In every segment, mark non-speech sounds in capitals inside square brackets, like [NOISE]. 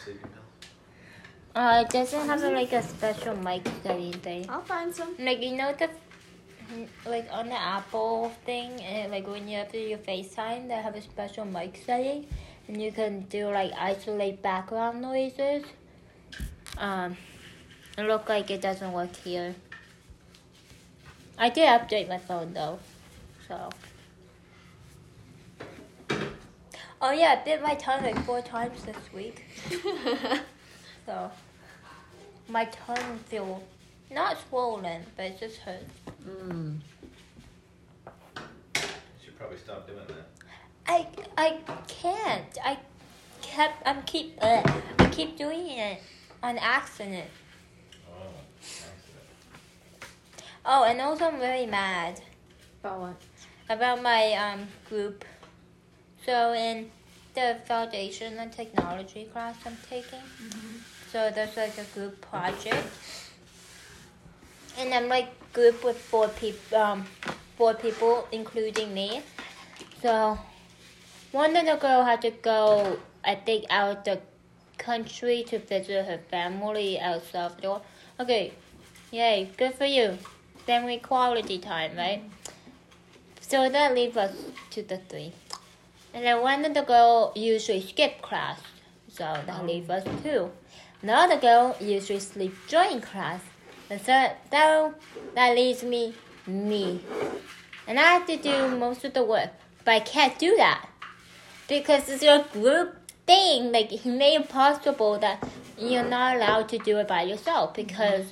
sleeping pills? Uh, it doesn't have like a special mic study thing. I'll find some. Like you know the like on the Apple thing, and like when you have to do your FaceTime, they have a special mic setting, and you can do like isolate background noises. Um, it look like it doesn't work here. I did update my phone though, so. Oh yeah, I bit my tongue like four times this week, [LAUGHS] so my tongue feel not swollen, but it just hurts. Mm. You should probably stop doing that. I I can't. I kept I'm keep uh, I keep doing it on accident. Oh, accident. Oh, and also I'm very mad About what? about my um group. So in the foundation and technology class I'm taking, so there's like a group project, and I'm like group with four people, um, four people including me. So one little girl had to go, I think, out the country to visit her family El Salvador. Okay, yay, good for you. Family quality time, right? So that leaves us to the three. And then one of the girl usually skip class, so that leaves us two. Another other girl usually sleep during class, and so that, that leaves me me. And I have to do most of the work, but I can't do that because it's a group thing. Like he made it possible that you're not allowed to do it by yourself because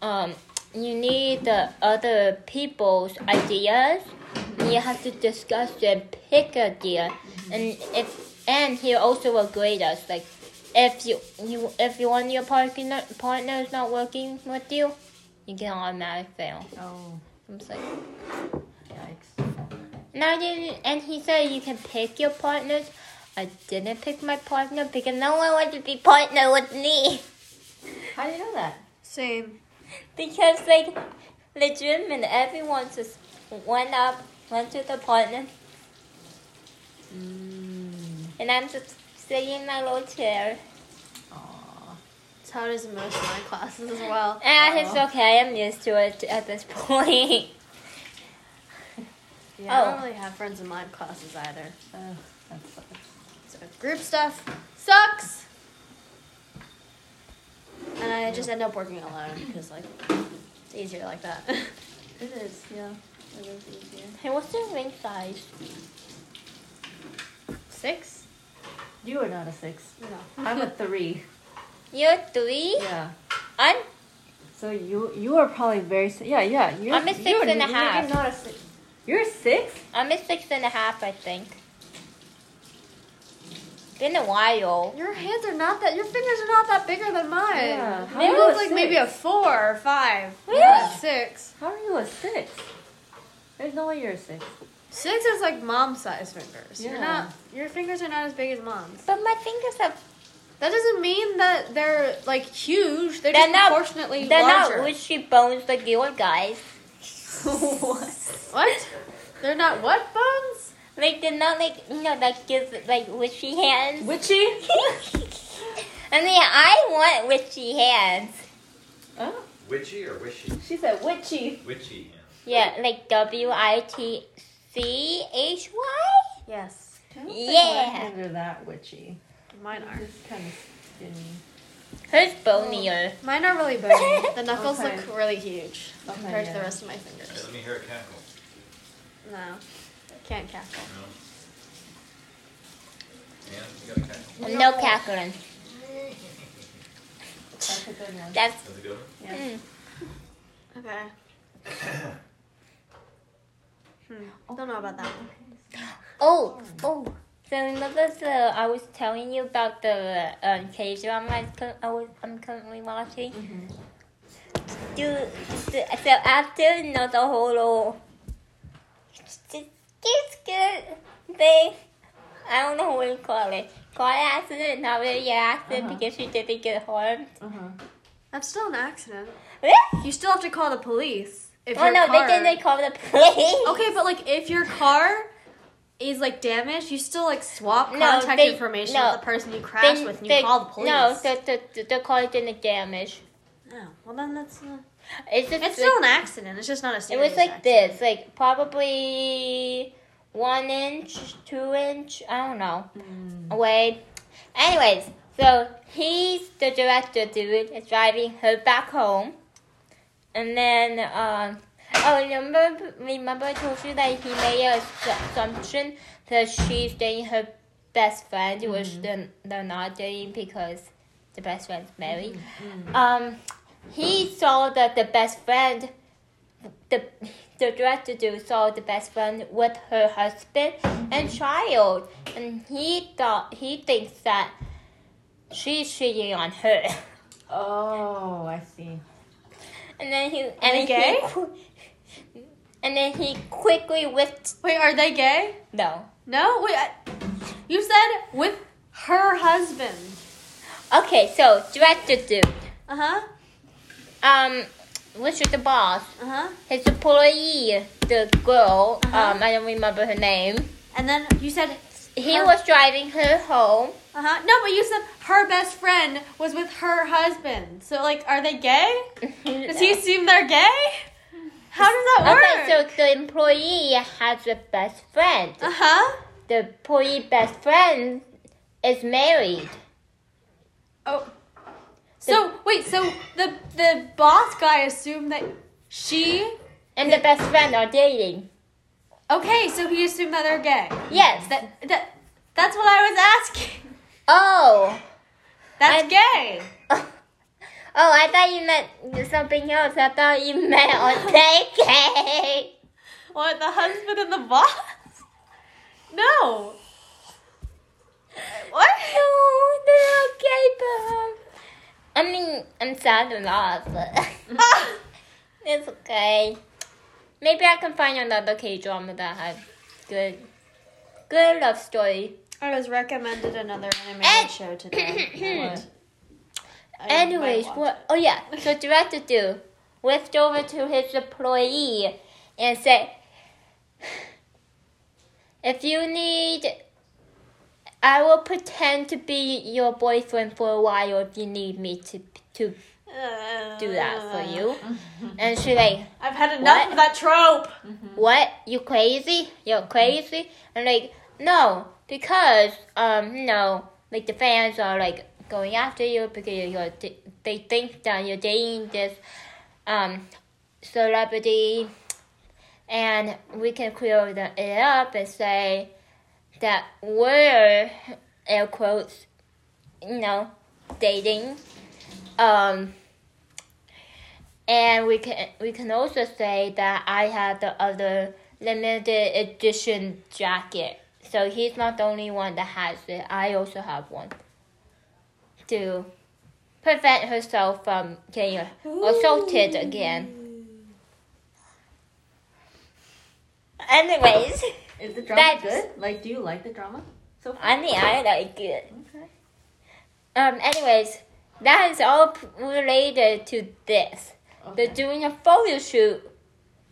um, you need the other people's ideas. And you have to discuss and pick idea, and if and he also will grade us. Like if you you if you want your partner partner is not working with you, you can automatic fail. Oh, I'm just like. yikes. And I didn't, and he said you can pick your partners. I didn't pick my partner because no one wanted to be partner with me. How do you know that? Same. [LAUGHS] Because like the gym and everyone just went up, went to the apartment. Mm. and I'm just sitting in my little chair. Aw. It's how it is in most of my classes as well. [LAUGHS] And it's okay, I'm used to it at this [LAUGHS] point. Yeah, I Oh. don't really have friends in my classes either. Oh, that sucks. So group stuff sucks. And I just end up working alone because like it's easier like that. [LAUGHS] It is, yeah. It is easier. Hey, what's your ring size? Six? You are not a six. No. I'm a [LAUGHS] three. You're three? Yeah. I'm So you you are probably very yeah yeah. You're, I'm a six you're, and a you're not a six. You're a six. I'm a six and a half, I think. Been a while. Your hands are not that. Your fingers are not that bigger than mine. Yeah, how They are you look a like six? maybe a four or five. Really? Not a six. How are you a six? There's no way you're a six. Six is like mom size fingers. You're Yeah. not. Your fingers are not as big as mom's. But my fingers have That doesn't mean that they're like huge. They're, They're just not- proportionately they're larger. not wishy bones like your guys. what? What? They're not what bones? Like they're not like you know like gives like wishy hands. Witchy. [LAUGHS] I mean I want wishy hands. oh, Witchy or wishy? she said witchy. Witchy, Yeah, like W I T C H Y. Yes. I don't think Yeah. my hands are that witchy. Mine are. Just kind of skinny. Hers bonier. Mine are really bony. The [LAUGHS] knuckles Okay. look really huge Okay, compared to yeah. the rest of my Hey, fingers. let me hear it cackle. No. Can't cackle. No. Yeah, you got a cackle. No cackling. That's a good one. That's That's a good one. Yeah. mm. Okay. [COUGHS] Hmm. Don't know about that one. oh oh. So remember the I was telling you about the um, K drama I was, I'm currently watching. Do, do so after you know the whole little skit skit thing. I don't know what you call it. Car accident, not really an accident Uh-huh. because she didn't get harmed. Uh huh. That's still an accident. Really? You still have to call the police. If Oh your no, car... they didn't call the [LAUGHS] police. Okay, but like if your car is like damaged, you still like swap No, contact they- information no. with the person you crashed They- with, and they- you call the police. No, the, the, the, the car didn't damage. Oh, well then that's. Uh, It's just it's like- still an accident. It's just not a serious. It was like accident. this, like probably one inch, two inch, I don't know, away. Anyways, so he's the director dude is driving her back home, and then um, oh remember remember I told you that he made a assumption that she's dating her best friend, which they're, they're not dating because the best friend's married. Um, he saw that the best friend the the director do saw the best friend with her husband and child, and he thought he thinks that she's cheating on her, Oh, I see. And then he and then gay? He, and then he quickly whipped Wait, are they gay? no. No. Wait, I, you said with her husband. Okay, so director do Uh huh. um, which is the boss? Uh huh. His employee, the girl. Uh-huh. Um, I don't remember her name. And then you said. He Her- was driving her home. Uh huh. No, but you said her best friend was with her husband. So like, are they gay? [LAUGHS] Does he assume they're gay? How does that work? Okay, so the employee has a best friend. Uh huh. The employee best friend is married. Oh. So wait, so the the boss guy assumed that she. And the best friend are dating. Okay, so he assumed that they're gay. Yes. That that that's what I was asking. Oh. That's I- gay. [LAUGHS] Oh, I thought you meant something else. I thought you meant on [LAUGHS] gay. What the husband and the boss? No. What? No, they're okay, but I mean, I'm sad a lot, but [LAUGHS] it's okay. Maybe I can find another K drama that has good, good love story. I was recommended another animated And- show today. What? I [COUGHS] [COUGHS] Anyways, what? Oh yeah, so director do whipped over to his employee and said, "If you need, I will pretend to be your boyfriend for a while if you need me to to. Uh, do that for you." And she like, I've had enough What? of that trope. "What? You crazy? You're crazy?" And like, no, because um, you know, like the fans are like going after you because you're they think that you're dating this um celebrity, and we can clear it up and say that we're air quotes, you know, dating, um. And we can we can also say that I have the other limited edition jacket. So he's not the only one that has it. I also have one. To prevent herself from getting assaulted again. Anyways, Is the drama good? Like, do you like the drama so far? I mean I like it. Okay. Um. Anyways, that is all related to this. Okay. They're doing a photo shoot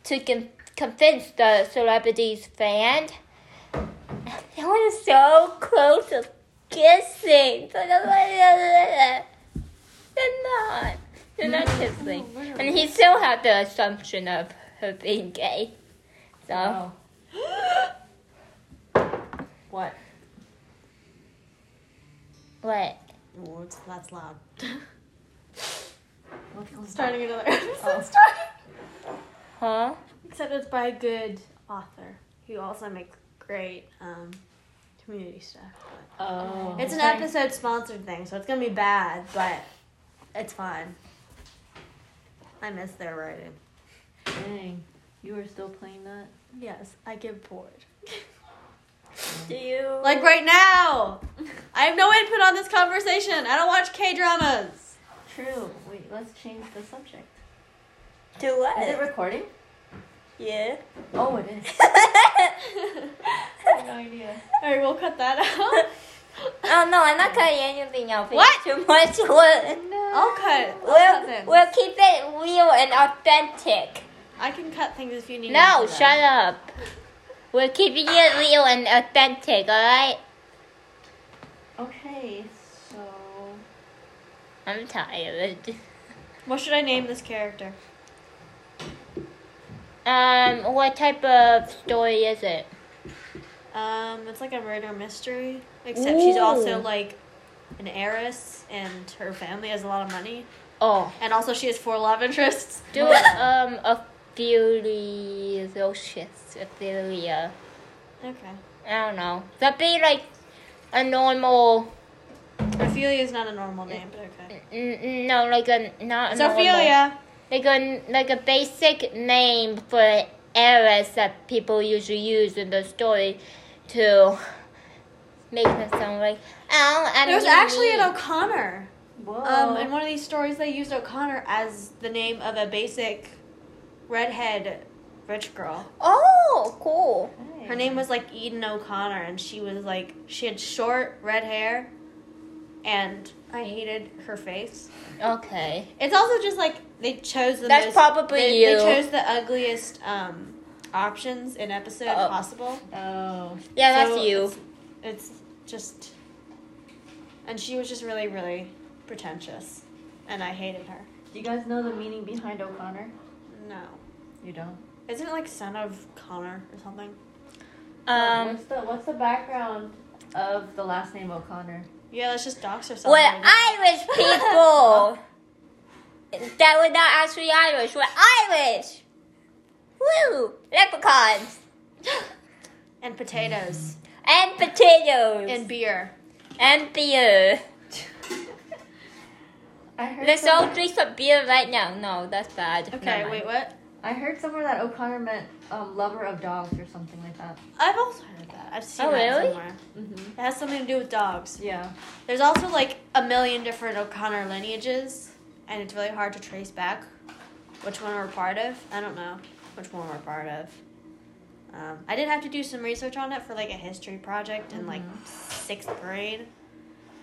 to con- convince the celebrity's fan. They were so close to kissing. They're not. They're not kissing. And he still had the assumption of her being gay. So, Oh. [GASPS] What? what? Oh, that's loud. What's going on? Starting another [LAUGHS] episode. Oh. Starting. Huh? Except it's by a good author who also makes great um, community stuff. But Oh. it's an Okay. episode sponsored thing, so it's gonna be bad, but it's fine. I miss their writing. Dang. You were still playing that? Yes, I get bored. [LAUGHS] Do you? Like right now, [LAUGHS] I have no input on this conversation. I don't watch K dramas. True. Wait, let's change the subject. To what? Is it recording? yeah. Oh, it is. [LAUGHS] I have no idea. [LAUGHS] All right, we'll cut that out. [LAUGHS] Oh no, I'm not cutting anything out. What? Too much wood. I'll cut. I'll cut We'll, things. we'll keep it real and authentic. I can cut things if you need. No, shut up. We're keeping it real and authentic, alright? Okay, so I'm tired. What should I name this character? Um, what type of story is it? Um, it's like a murder mystery, except she's also like an heiress, and her family has a lot of money, Oh, and also she has four love interests. do [LAUGHS] um a Affiliations, Affiliate. Okay. I don't know. That'd be like a normal. Ophelia is not a normal name, but okay. N- n- no, like a not a normal- Sophia. Like a like a basic name for eras that people usually use in the story to make them sound like oh and There's actually an O'Connor. whoa. Um, in one of these stories, they used O'Connor as the name of a basic redhead rich girl. oh cool Hey. Her name was like Eden O'Connor, and she was like she had short red hair, and I hated her face. okay It's also just like they chose the That's most, probably they, you. They chose the ugliest um, options in episode Oh. possible. Oh. yeah So that's you It's, it's just, and she was just really really pretentious, and I hated her. Do you guys know the meaning behind O'Connor? No, You don't. isn't it like son of Connor or something? um what's the what's the background of the last name O'Connor? Yeah, let's just dox or something. we're Irish people [LAUGHS] that were not actually Irish we're Irish woo leprechauns and potatoes and potatoes and beer. and beer. I heard. Let's all drink some beer right now. No, that's bad. Okay, Never mind. wait, what? I heard somewhere that O'Connor meant um, lover of dogs or something like that. I've also heard that. I've seen Oh, that really? somewhere. Mm-hmm. It has something to do with dogs. Yeah. There's also like a million different O'Connor lineages, and it's really hard to trace back which one we're part of. I don't know which one we're part of. Um, I did have to do some research on it for like a history project in like sixth grade,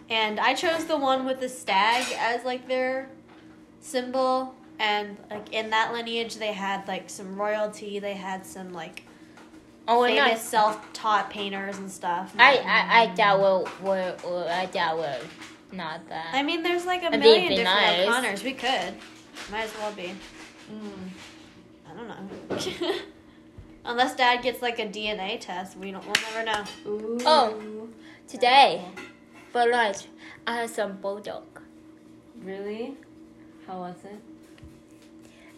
and I chose the one with the stag as like their symbol. And like in that lineage, they had like some royalty. They had some like Oh, famous not. self-taught painters and stuff. I, I, I doubt we're, we're, we're, I doubt we're not that. I mean, there's like a That'd million different nice. O'Connors. We could. Might as well be. Mm. I don't know. [LAUGHS] Unless Dad gets like a DNA test, we don't. We'll never know. Ooh. Oh. Today, for lunch, I had some Buldak. Really? How was it?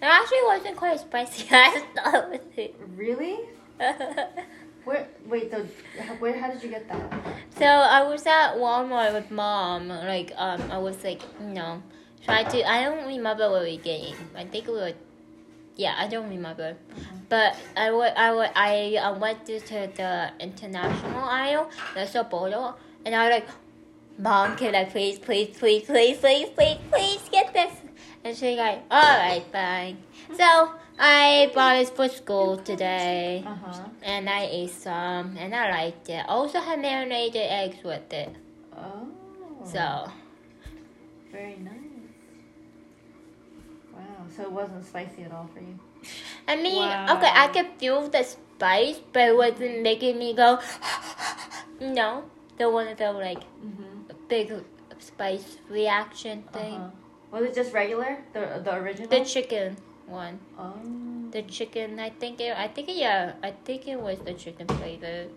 It actually wasn't quite spicy [LAUGHS] I thought it was. Really? [LAUGHS] Where? Wait. So, how- where? How did you get that? So I was at Walmart with mom. Like um, I was like, you know, try to. I don't remember what we getting. I think we were. Yeah, I don't remember. But I wa- I uh, went to, to the international aisle. There's a bottle, and I was like, "Mom, can I please, please, please, please, please, please, please get this?" And she's like, "All right, fine." [LAUGHS] So I bought it for school today Uh huh. and I ate some, and I liked it. Also had marinated eggs with it, Oh. so Very nice. Wow. So it wasn't spicy at all for you. I mean, Wow. okay, I could feel the spice, but it wasn't making me go. [LAUGHS] no, the one of the like Mm-hmm. big spice reaction thing. Uh-huh. Was it just regular? The the original? The chicken one, oh. the chicken. I think it. I think it, yeah. I think it was the chicken flavored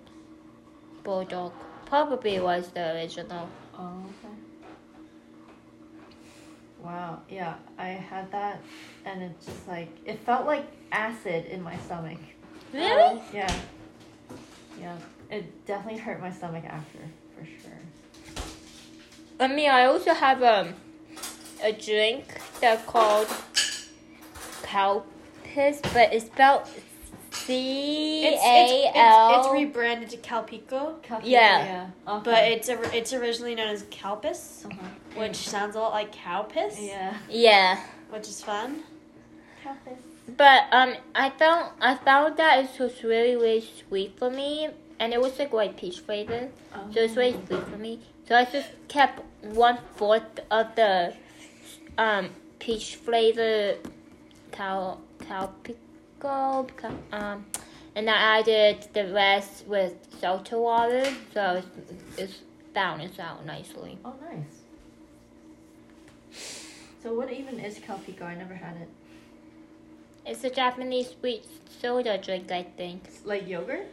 Buldak. Probably was the original. Oh, okay. Wow. Yeah, I had that, and it just like it felt like acid in my stomach. Really? Yeah. Yeah. It definitely hurt my stomach after, for sure. I mean, I also have um, a drink that called Calpis, but it's spelled C It's it's, it's, it's rebranded to Calpico, Coffee, Yeah. Yeah. Okay. but it's a, it's originally known as Calpis, Uh-huh. which sounds a lot like cow piss, Yeah. yeah, which is fun. Coffee. but um, I found I found that it was really really sweet for me, and it was like white peach flavor, so it's really sweet for me. So I just kept one fourth of the um peach flavor cow Calpico, ca- um, and I added the rest with salted water, so it's, it's balanced out nicely. Oh, nice. So what even is Calpico? I never had it. It's a Japanese sweet soda drink, I think. Like yogurt.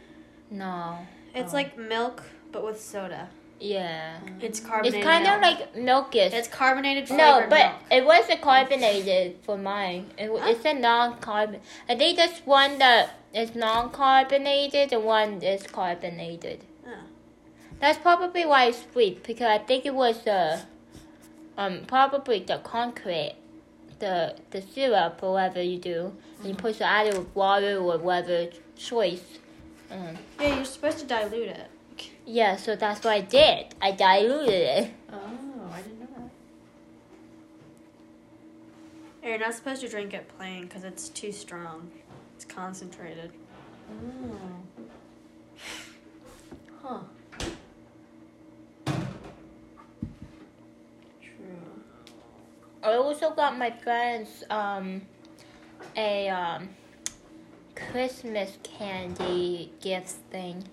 No. It's Oh. like milk, but with soda. Yeah. It's carbonated. It's kind of like milkish. It's carbonated no, but milk. it wasn't carbonated for mine. It, Huh? It's a non-carbon. I think there's one that is non-carbonated and one is carbonated. Oh. That's probably why it's sweet because I think it was the, um, probably the concrete, the the syrup or whatever you do, and you put it added water or whatever choice. Um, Yeah, you're supposed to dilute it. Yeah, so that's what I did. I diluted it. Oh, I didn't know that. You're not supposed to drink it plain because it's too strong. It's concentrated. Oh. Huh. True. I also got my friends um a um Christmas candy gift thing.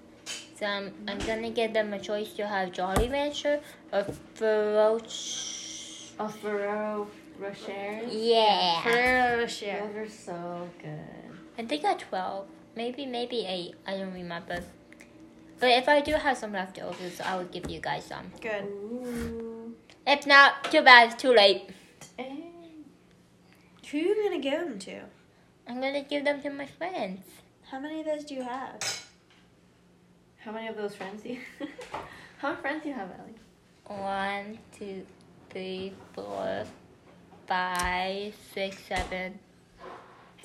So I'm, I'm gonna give them a choice to have Jolly Rancher or Feroce. Oh, Ferrero Rocher. Yeah. Ferrero Rocher. Those are so good. I think I twelve. Maybe maybe eight. I don't remember. But if I do have some leftovers, I will give you guys some. Good. Ooh. If not, too bad. It's too late. Who are you gonna give them to? I'm gonna give them to my friends. How many of those do you have? How many of those friends do you? [LAUGHS] How many friends do you have, Ellie? One, two, three, four, five, six, seven,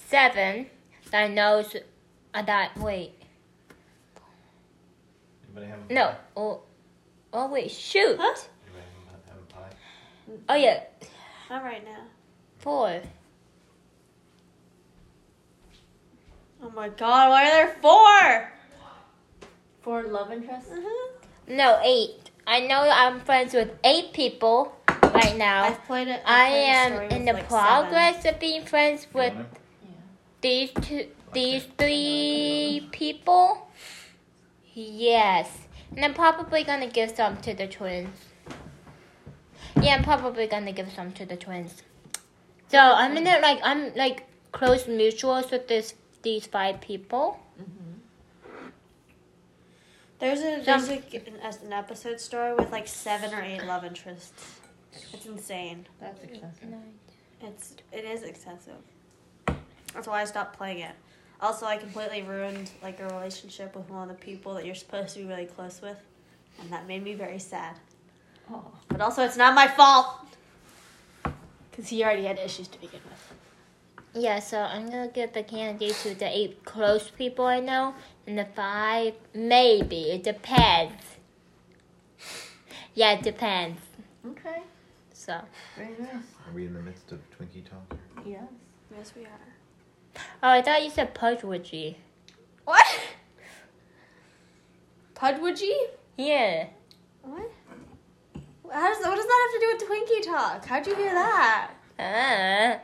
seven. That knows uh, that. Wait, Anybody have a no. Oh, oh wait. Shoot. Huh? Anybody have- have a pie? Oh yeah, Not right now. four. Oh my god, why are there four? For love interest? No, eight. I know I'm friends with eight people right now. I've played it. I I've played a am in the like, progress of being friends with Yeah. these two, these three people. Yes, and I'm probably gonna give some to the twins. Yeah, I'm probably gonna give some to the twins. So I'm in it like I'm like close mutuals with this these five people. Mm-hmm. There's a Some- there's a, an, an episode story with like seven or eight love interests. It's insane. That's excessive. It's it is excessive. That's why I stopped playing it. Also, I completely ruined like a relationship with one of the people that you're supposed to be really close with, and that made me very sad. Oh. But also, it's not my fault because he already had issues to begin with. Yeah, so I'm gonna give the candy to the eight close people I know, and the five maybe it depends. Yeah, it depends. Okay. So. Very nice. Are we in the midst of Twinkie talk? Yes. Yes, we are. Oh, I thought you said Pudwidgey. What? Pudwidgey? Yeah. What? How does what does that have to do with Twinkie talk? How'd you hear that? Uh,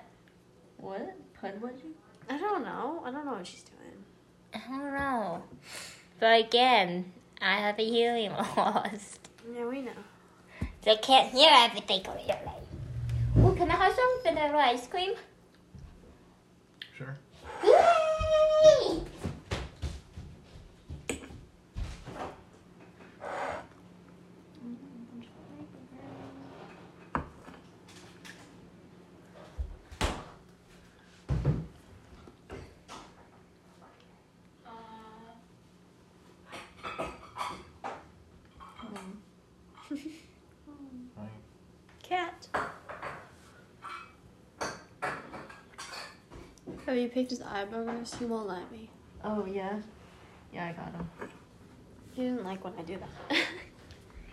What? Pudwudgie? I don't know. I don't know what she's doing. I don't know. But again, I have a hearing [LAUGHS] loss. Yeah, we know. So I can't hear everything clearly. Oh, can I have some vanilla ice cream? Sure. Yay! Hi. Cat. You picked his eyebrows? He won't let me. Oh yeah. Yeah, I got him. He doesn't like when I do that. [LAUGHS]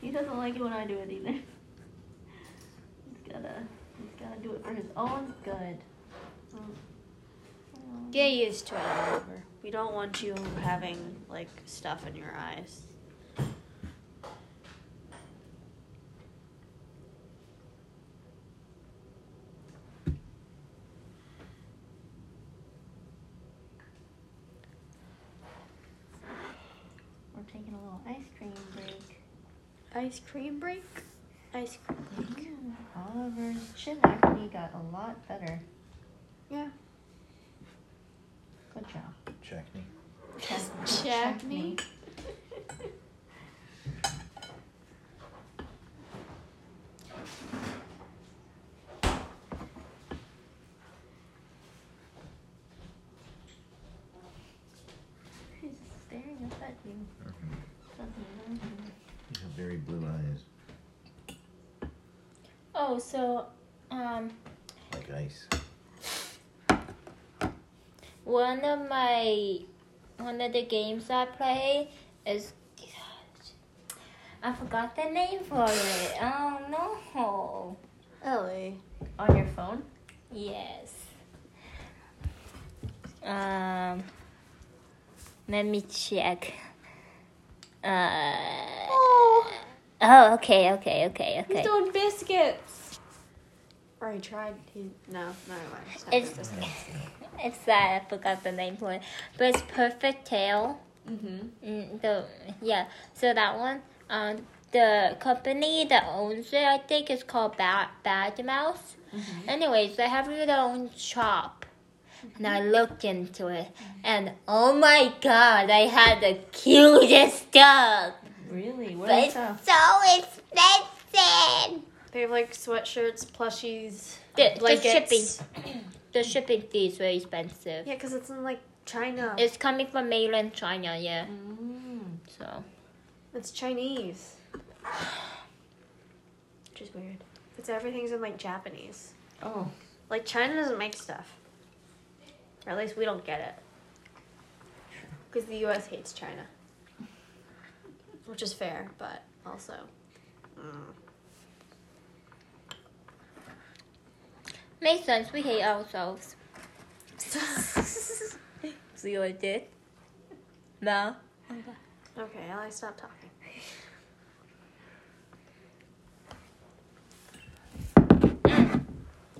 He doesn't like it when I do it either. He's gotta, he's gotta do it for his own good. Get used to it, Oliver. We don't want you having like stuff in your eyes. Ice cream break. Ice cream break. Mm. Oliver's chin acne got a lot better. Yeah. Good job. Check me. Check me. He's staring up at you. Doesn't know you. You have very blue eyes, Oh, so um, like ice. one of my one of the games I play is I forgot the name for it. Oh no. Ellie. On your phone? Yes. Um, let me check. Uh, Oh, okay, okay, okay, okay, he's okay. doing biscuits. Or he tried. He no, no. It's not It's biscuits. [LAUGHS] it's sad. I forgot the name for it, but it's Perfect Tail. Mm-hmm. Mm, the yeah, so that one. Um, the company that owns it, I think, is called Bad Bad Mouse. Anyways, they have their own shop, and I looked into it, and oh my god, I had the cutest stuff, Really? What but it's that? so expensive. They have like sweatshirts, plushies, The, the shipping, [CLEARS THROAT] the shipping fee is very expensive. Yeah, because it's in like China. It's coming from mainland China, yeah. Mm. So It's Chinese. Which is weird. It's everything's in like Japanese. Oh. Like China doesn't make stuff. Or at least we don't get it. Because the US hates China. Which is fair, but also. Mm. makes sense. We hate ourselves. [LAUGHS] See what I did? No. Okay, Ellie, stop talking.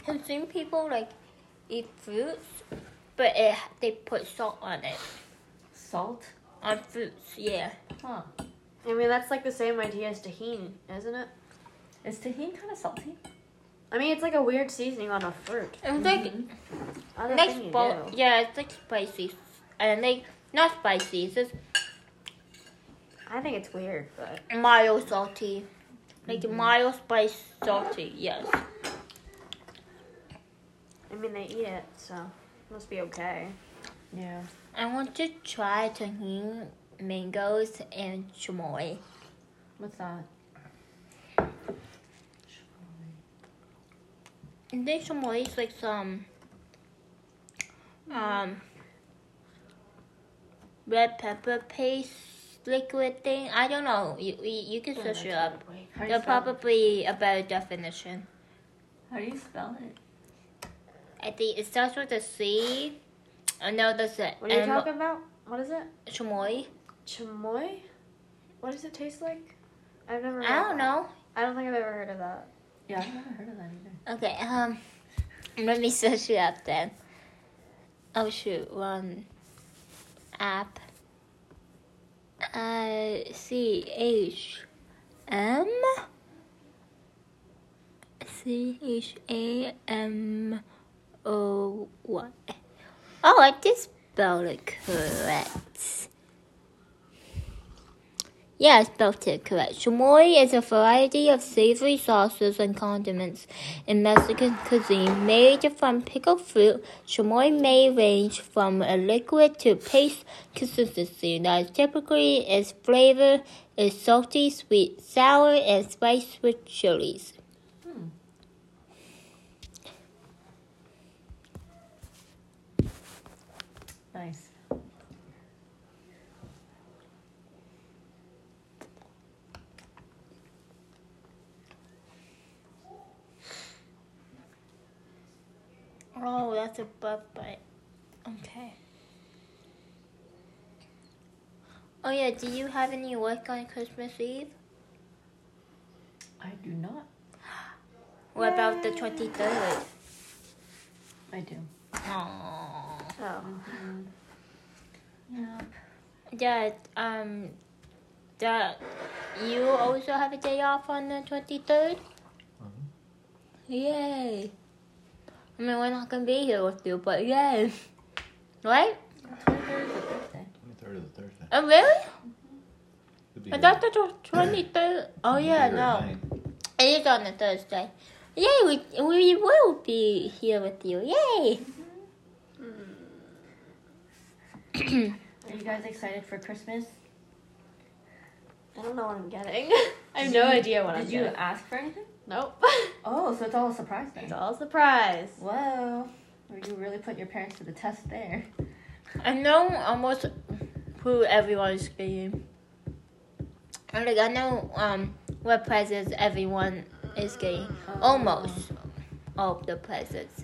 I've seen people like eat fruits, but it, they put salt on it. Salt? On fruits, yeah. Huh. I mean, that's like the same idea as Tajín, isn't it? Is Tajín kind of salty? I mean, it's like a weird seasoning on a fruit. It's like mm-hmm. Other next thing you bowl, do. yeah, it's like spicy, and like not spicy. It's just I think it's weird, but mild salty, like mm-hmm. mild spice salty. Yes. I mean, they eat it, so it must be okay. Yeah. I want to try Tajín mangoes and chamoy. What's that? And then chamoy is like some um red pepper paste liquid thing. I don't know. You you, you can search it up. There's it? probably a better definition. How do you spell it? I think it starts with a C. I know that's it. What are you M. talking about? What is it? Chamoy. Chamoy? What does it taste like? I've never. I don't that. know. I don't think I've ever heard of that. Yeah, I've never heard of that either. Okay, um, let me search it up then. Oh shoot, one app. Uh, C H M C H A M O Y. Oh, I did spell it correct. Yeah, I spelled it correct. Chamoy is a variety of savory sauces and condiments in Mexican cuisine made from pickled fruit. Chamoy may range from a liquid to paste consistency that typically its flavor is salty, sweet, sour, and spiced with chilies. Hmm. Nice. Oh, that's a butt bite. Okay. Oh yeah, do you have any work on Christmas Eve? I do not. What about the 23rd? I do. Aww. Oh. Yeah. Yeah, um, that you also have a day off on the 23rd? Mhm. Yay. I mean, we're not going to be here with you, but yay. Right? Twenty-third is a Thursday. Twenty-third of the Thursday. Oh, really? Could be I thought that was 23rd. Oh, yeah, no. night. It is on a Thursday. Yay, we, we will be here with you. Yay. Mm-hmm. [CLEARS THROAT] Are you guys excited for Christmas? I don't know what I'm getting. [LAUGHS] I have no idea what I'm getting. Did you ask for anything? Nope. [LAUGHS] Oh, so it's all a surprise it's all a surprise. Whoa. You really put your parents to the test there. I know almost who everyone's getting. And like I know um what presents everyone is getting. Almost all the presents.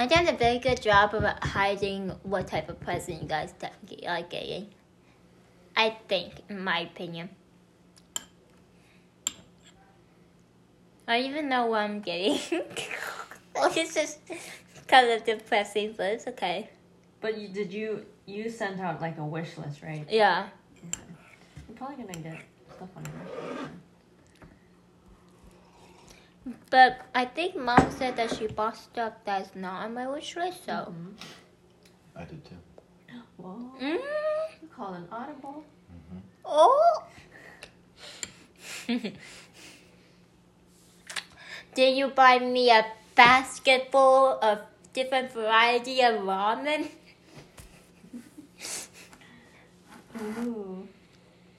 I done a very good job of hiding what type of present you guys are getting. I think, in my opinion. I even know what I'm getting. [LAUGHS] it's just kind of depressing, but it's okay. But you did you you sent out like a wish list, right? Yeah. You're probably gonna get stuff on your wish list. But I think mom said that she bought stuff that's not on my wish list, so. Mhm. I did too. Whoa. Mm. You call an audible. Oh! [LAUGHS] Did you buy me a basket full of different variety of ramen? Ooh.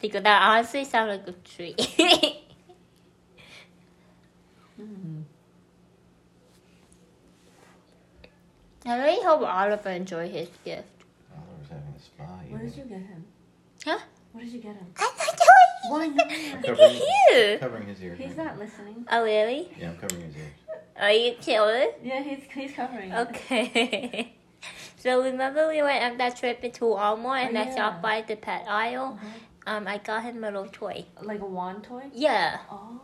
Because that honestly sounds like a treat. Mm. [LAUGHS] I really hope Oliver enjoyed his gift. Oliver's having a spa. What did you get him? Huh? What did you get him? I'm not doing Why not? I'm [LAUGHS] Look covering, at you. covering his ears. He's right not listening. Oh, really? Yeah, I'm covering his ears. Are you killer? Yeah, he's he's covering. Okay. [LAUGHS] so remember we went on that trip into Walmart and Oh, I yeah. stopped by the pet aisle? Uh-huh. Um, I got him a little toy. Like a wand toy. Yeah, Oh.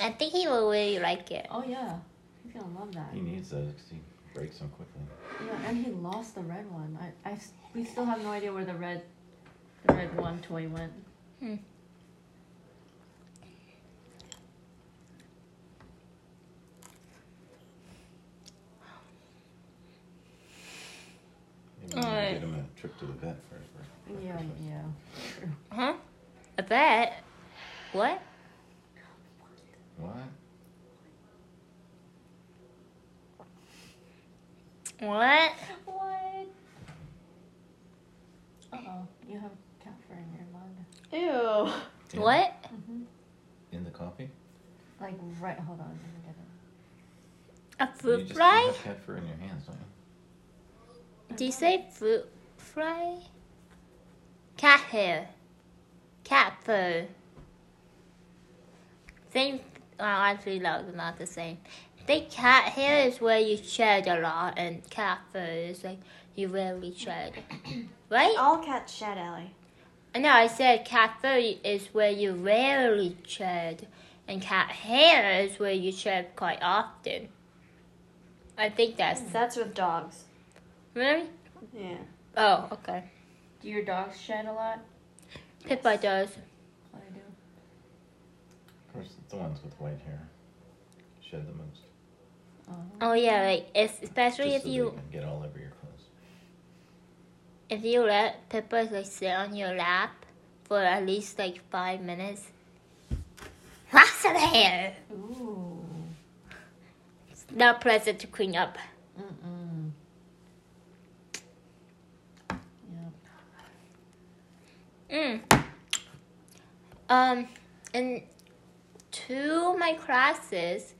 I think he will really like it. Oh yeah. He's gonna love that. He needs those because he breaks them quickly. Yeah, and he lost the red one. I, I s- we still have no idea where the red, the red one toy went. Hmm. Maybe we get him a trip to the vet first. for- for Yeah, Christmas. yeah. True. Huh? A bet? What? What? What? What? Uh oh, you have cat fur in your mug. Ew. In- What? Mm-hmm. In the coffee? Like right. Hold on. Let me get it. A you fruit just fly? You have cat fur in your hands, don't you? Did you say fruit fly? Cat hair. Cat fur. Same. Well, actually, no, they're not the same. I think cat hair is where you shed a lot, and cat fur is like you rarely shed. [COUGHS] Right? All cats shed, Ellie. No, I said cat fur is where you rarely shed, and cat hair is where you shed quite often. I think that's hmm, That's with dogs. really. Yeah. Oh, okay. Do your dogs shed a lot? Pippa does. Oh, they do. Of course, the ones with white hair shed the most. Oh. Oh yeah, like especially Just if so you can get all over your clothes. if you let Pippa like sit on your lap for at least like five minutes. Lots of hair. Ooh. It's not pleasant to clean up. Mm-mm. Yep. Mm. Um, and two of my classes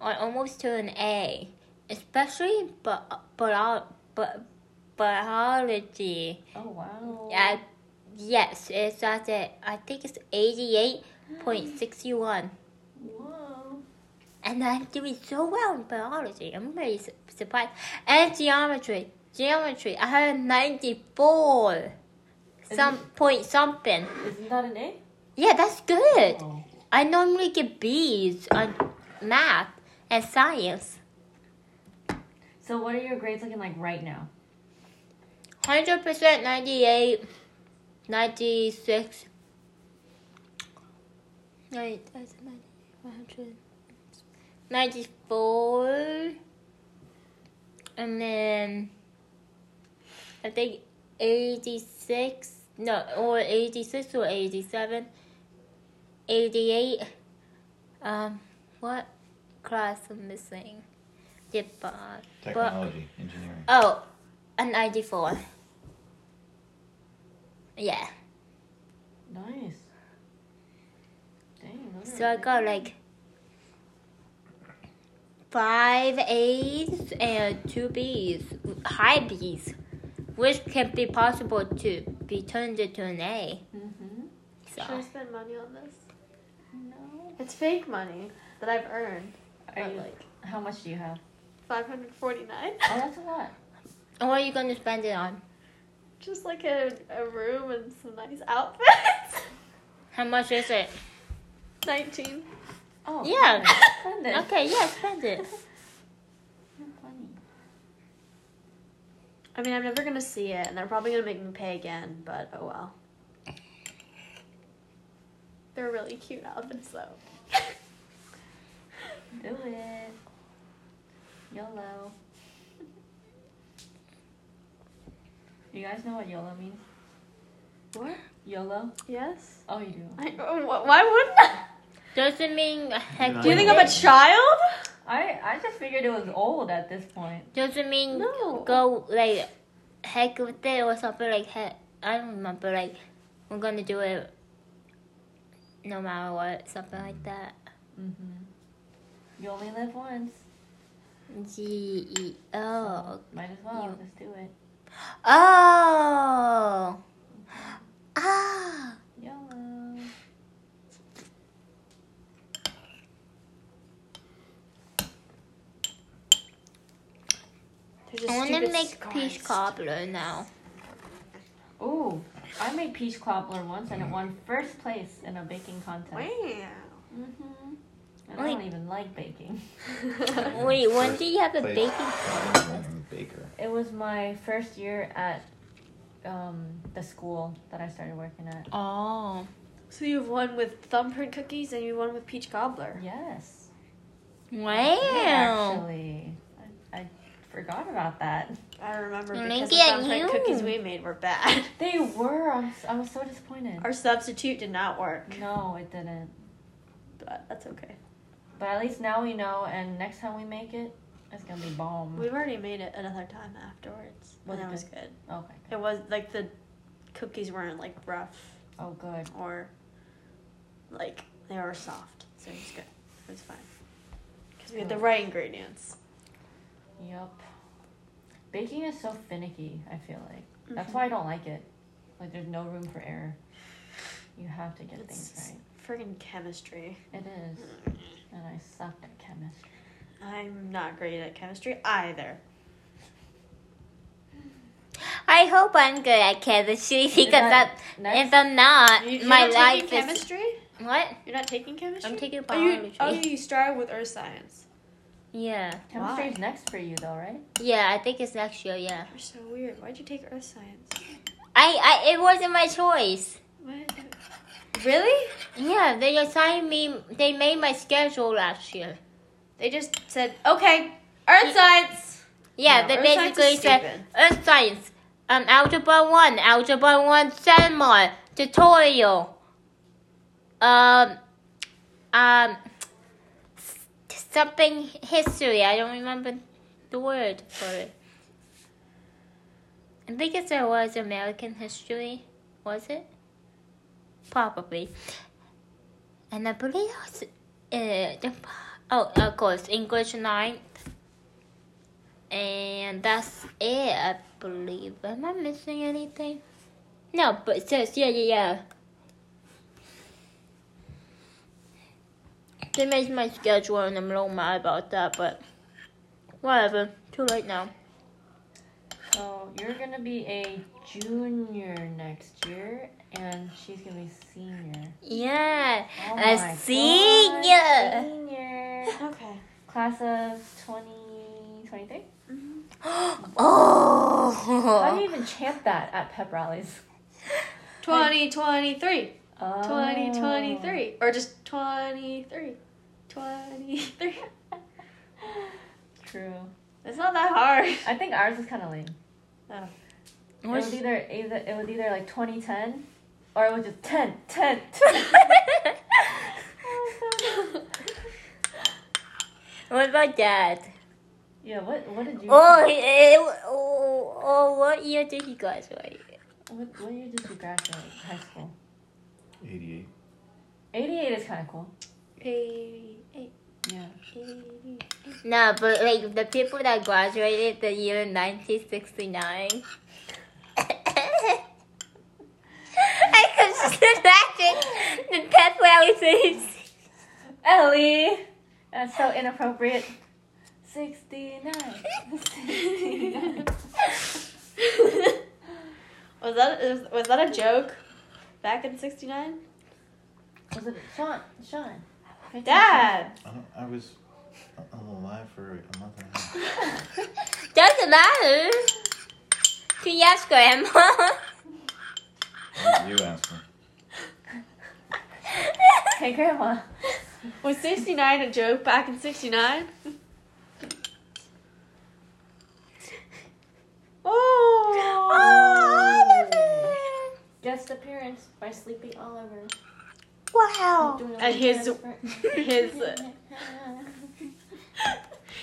are almost to an A, especially bi- bio- bi- biology. Oh wow. Uh, yes, it's at the, I think it's eighty-eight point sixty-one, Whoa. and I'm doing so well in biology. I'm really su- surprised. And geometry, geometry, I had ninety-four, some point something. Isn't that an A? Yeah, that's good. Oh. I normally get B's on math and science. So what are your grades looking like right now? Hundred percent ninety-eight. 96. 90, 100, 94. And then I think 86. No, or 86 or 87. 88. Um, what class I'm missing? Did but, but Technology, engineering. oh, a 94. Yeah. Nice. Dang. So I got like five A's and two B's, high B's, which can be possible to be turned into an A. Mm-hmm. So Should I spend money on this? No. It's fake money that I've earned. Are But, you like How much do you have? 549. Oh, that's a lot. And what are you going to spend it on? Just like a, a room and some nice outfits. [LAUGHS] How much is it? 19. Oh. Yeah. Spend it. Okay, yeah, spend it. [LAUGHS] You're funny. I mean, I'm never gonna see it, and they're probably gonna make me pay again, but oh well. They're really cute outfits, though. [LAUGHS] Do it. YOLO. You guys know what YOLO means? What? YOLO? Yes. Oh, you do. I, oh, why wouldn't I? Does it mean heck Do you think I'm a child? I I just figured it was old at this point. Does it mean No. go like heck with it or something like heck? I don't remember. Like we're gonna do it no matter what, something like that. Mm-hmm. You only live once. G E O. Might as well You- just do it. Oh. Ah. YOLO. They're I want to stupid make peach cobbler now. Ooh, I made peach cobbler once and it won first place in a baking contest. Wow. Mm-hmm. And I don't even like baking. [LAUGHS] Wait, when did you have a Play- baking? engineering baker. It was my first year at um, the school that I started working at. Oh. So you've won with thumbprint cookies and you won with peach cobbler. Yes. Wow. Actually, I, I forgot about that. I remember because the thumbprint you. cookies we made were bad. [LAUGHS] They were. I'm, s- I was so disappointed. Our substitute did not work, No, it didn't. but that's okay. But at least now we know, and next time we make it, it's gonna be bomb. We've already made it another time afterwards, Was and it was good. Okay. It was like the cookies weren't like rough Oh, good. or like they were soft, so it was good. It was fine because we had the right ingredients. Yup. Baking is so finicky. I feel like that's Mhm. why I don't like it. Like, there's no room for error. You have to get things right. friggin' chemistry. It is, and I sucked at chemistry. I'm not great at chemistry either. I hope I'm good at chemistry because that that, if I'm not, You, you're my not life taking is chemistry. what? You're not taking chemistry. I'm taking Oh, you, oh, biology. oh, you started with earth science. Yeah, Chemistry is next for you, though, right? yeah. I think it's next year. Yeah. You're so weird. Why'd you take earth science? I, I it wasn't my choice. What? Really? Yeah, they assigned me. They made my schedule last year. They just said, okay, earth science. Yeah, No, they earth basically said. Earth science, um, algebra one, algebra one seminar tutorial, um, um, something history. I don't remember the word for it. I think it was American history. Was it? Probably. And I believe it was, uh, oh, of course, English ninth. And that's it, I believe. Am I missing anything? No, but it says, yeah, yeah, yeah. They made my schedule and I'm a little mad about that, but whatever. Too late now. So you're gonna be a junior next year, and she's gonna be senior. Yeah, Oh a my God, senior. Senior. [LAUGHS] Okay. Class of 2023. Mm-hmm. [GASPS] How do oh, you even chant that at pep rallies? 2023. Oh. 2023. Or just 23. 23. [LAUGHS] True. It's not that hard. I think ours is kind of lame. Oh. It was either either it was either like 2010 or it was just 10 10 [LAUGHS] [LAUGHS] what about that? Yeah, what what did you Oh, he- oh, oh, what year did he graduate? what, what year did you graduate high school? 88. 88 is kind of cool. Eighty eight. Yeah. No, but like the people that graduated the year 1969. I could just imagine the pep rallies. Ellie! That's so inappropriate. 69. 69. was that is- was that a joke? Back in '69, Was it Sean? Sean. Dad. I, don't, I was a- alive for a month and a half. Doesn't matter. To yes, Grandma. Why you ask me? Hey, Grandma. Was '69 a joke back in '69? Oh. oh, oh Guest appearance by Sleepy Oliver. Wow. And uh, his his uh,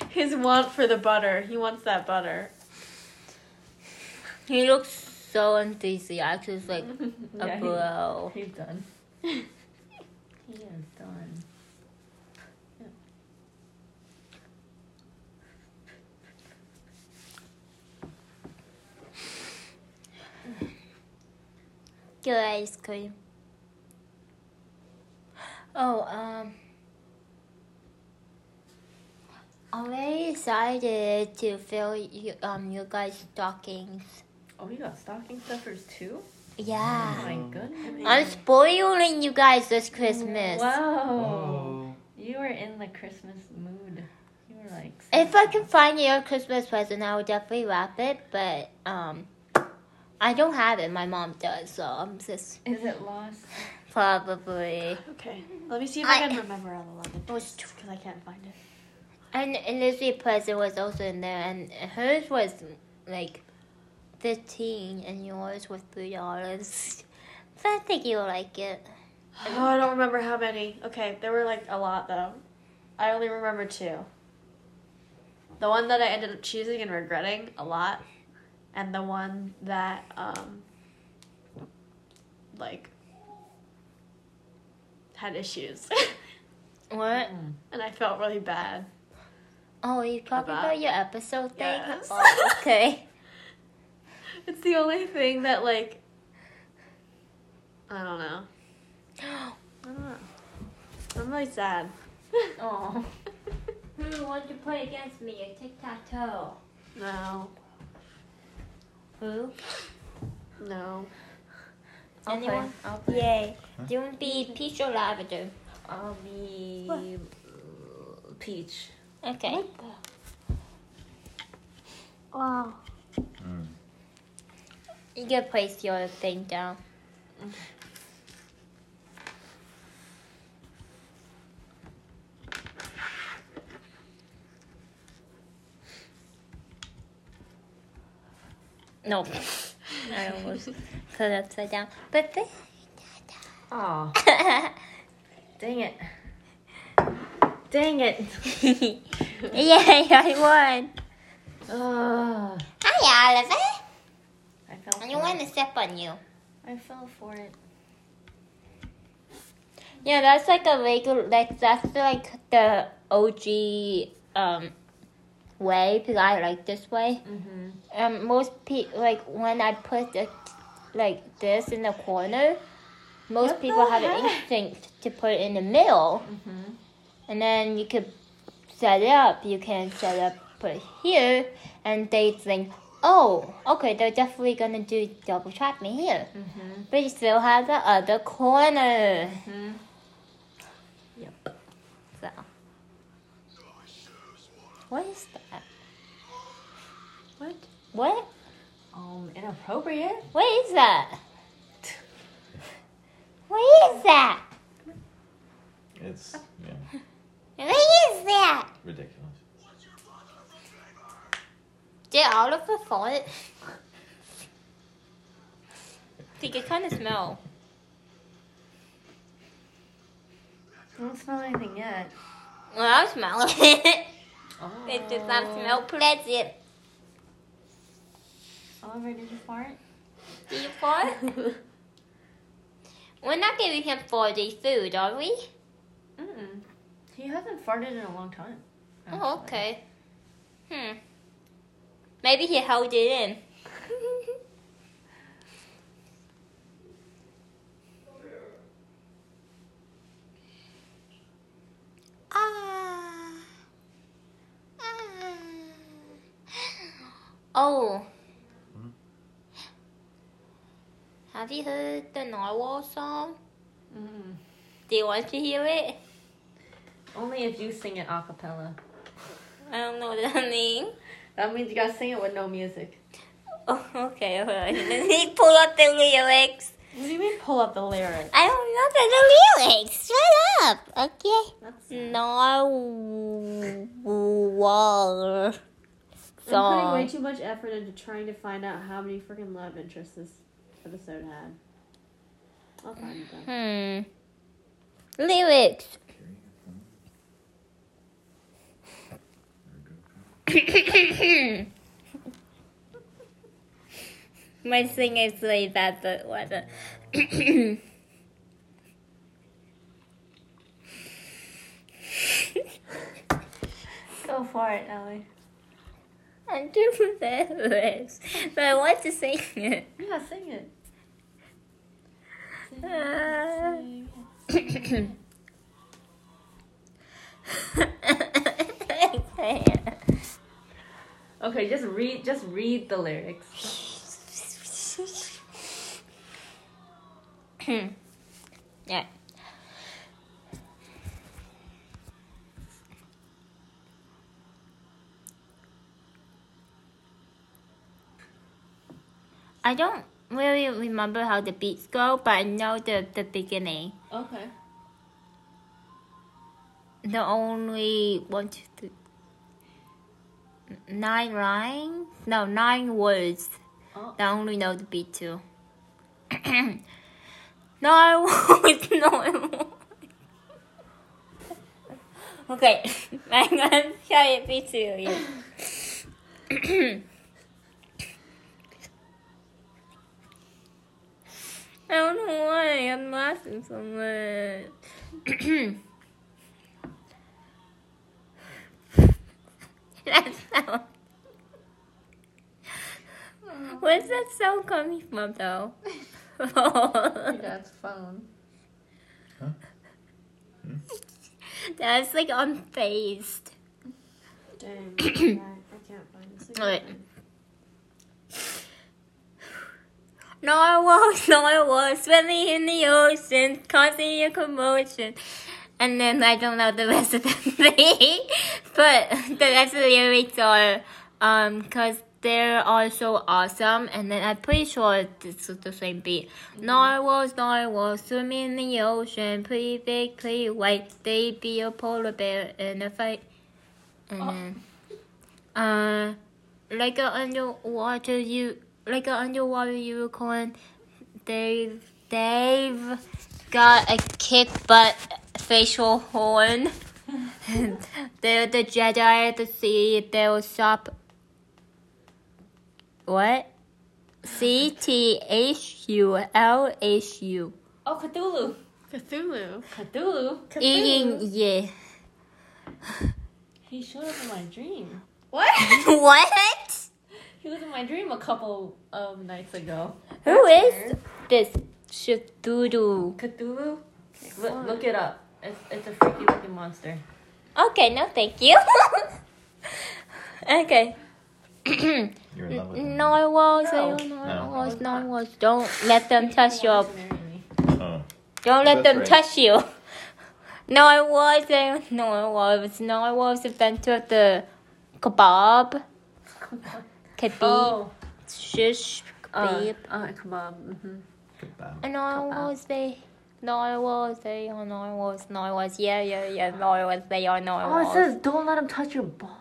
his want for the butter. He wants that butter. He looks so enthusiastic, He's like a [LAUGHS] Yeah, he- He's done. He is done. Good ice cream. Oh, um. I'm very excited to fill you, um, you guys' stockings. Oh, we got stocking stuffers too? Yeah. Oh my goodness. I'm spoiling you guys this Christmas. Wow. Oh. You were in the Christmas mood. You were like. If I can find your Christmas present, I will definitely wrap it. But um, I don't have it. My mom does, so I'm just Is it lost? probably. Okay, let me see if I, I- can remember all the luggage. It was because I can't find it. And, and Lizzie's present was also in there, and hers was like fifteen, and yours was three dollars. So I think you'll like it. [SIGHS] Oh, I don't remember how many. Okay, there were like a lot though. I only remember two. The one that I ended up choosing and regretting a lot, and the one that um like had issues, [LAUGHS] What? and I felt really bad. Oh, you talking About- about your episode thing? Yes. Oh, okay. [LAUGHS] It's the only thing that like I don't know. [GASPS] I don't know. I'm really sad. Oh. [LAUGHS] Who wants to play against me? A tic tac toe. No, Who? no. I'll play. Anyone? I'll play. Yay. Do you want to be peach or lavender? I'll be What? peach. Okay. Wow. Mm. You can place your thing down. No. [LAUGHS] I almost put it upside down. But this. [LAUGHS] Oh, dang it. Dang it. [LAUGHS] Yay, I won. Ugh. Hi, Oliver. I fell I don't want to step on you. I fell for it. Yeah, that's like a regular, like, that's like the OG um, way, because I like this way. Mm-hmm. um, most people like when I put the like this in the corner, most What people the have an instinct to put it in the middle, Mm-hmm. and then you could set it up. You can set up, put it here, and they think, oh, okay, they're definitely gonna do double trap me here, Mm-hmm. but you still have the other corner. Mm-hmm. So, what is that? What? What? Um, inappropriate. What is that? What is that? It's yeah, What is that? ridiculous. Did Oliver fart? I think it kind of smell. I don't smell anything yet. Well, I smell it. Oh. it does not smell pleasant. Oliver, did you fart? Did you er fart? [LAUGHS] We're not giving him farty food, are we? Mm-mm. He hasn't farted in a long time. Oh, okay. Hmm. Maybe he held it in. [LAUGHS] ah. Ah. Oh. Hmm? Have you heard the Narwhal song? Mm-mm. Do you want to hear it? Only if you sing it a cappella. I don't know what that [LAUGHS] means. That means you gotta sing it with no music. Oh, okay. Let me [LAUGHS] pull up the lyrics. What do you mean pull up the lyrics? I don't know the lyrics. Shut up. Okay. That's Narwhal I'm putting way too much effort into trying to find out how many freaking love interests this episode had. I'll find though. Hmm. Lyrics. [LAUGHS] My is really bad, but whatever. [COUGHS] Go for it, Ellie. I'm the lyrics, but I want to sing it. Yeah, sing it. Sing Uh, it, sing [LAUGHS] I can't. Okay, just read just read the lyrics. [COUGHS] yeah. I don't really remember how the beats go, but I know the, the beginning. Okay. The only one, two, three, nine lines? No, nine words. Oh. I only know the beat too. [CLEARS THROAT] no. [LAUGHS] No, I won't. Okay, [LAUGHS] I'm gonna try it beat to you. [CLEARS THROAT] I don't know why I'm laughing so much. [CLEARS THROAT] [LAUGHS] That's how. Where's that sound coming from, though? [LAUGHS] Your dad's phone. That's hmm? like unfazed. Dang. I, [CLEARS THROAT] I can't find this. Alright. Narwhals, narwhals, swimming in the ocean, causing a commotion. And then I don't know the rest of the [LAUGHS] thing, but the rest of the lyrics are, um, cause they're all so awesome. And then I'm pretty sure it's is the same beat. Narwhals, narwhals, swimming in the ocean, pretty big, pretty white. They be a polar bear in a fight. And then, uh, like a underwater you like an underwater unicorn. They've they've got a kick butt facial horn. [LAUGHS] They're the Jedi at the sea. They'll stop. What? C T H U L H U. Oh, Cthulhu. Cthulhu. Cthulhu. Eating yeah. He showed up in my dream. What? [LAUGHS] what? He was in my dream a couple of nights ago. Who is this Cthulhu? Cthulhu? Look, look it up. It's, it's a freaky looking monster. Okay, no, thank you. [LAUGHS] okay. You're in love with him. Narwhals, No. narwhals, narwhals. Don't let them touch your. He wants to marry me. Oh, Don't let That's them right. touch you. Narwhals, eh, narwhals, narwhals of the kebab. [LAUGHS] Kebab. Oh. Shish Uh, kebab. uh, kebab. hmm goodbye. And narwhals, they narwhals. They are No, I was. No, I was. Yeah, yeah, yeah. Narwhals. They are no. I was. Oh, it says don't let him touch your balls.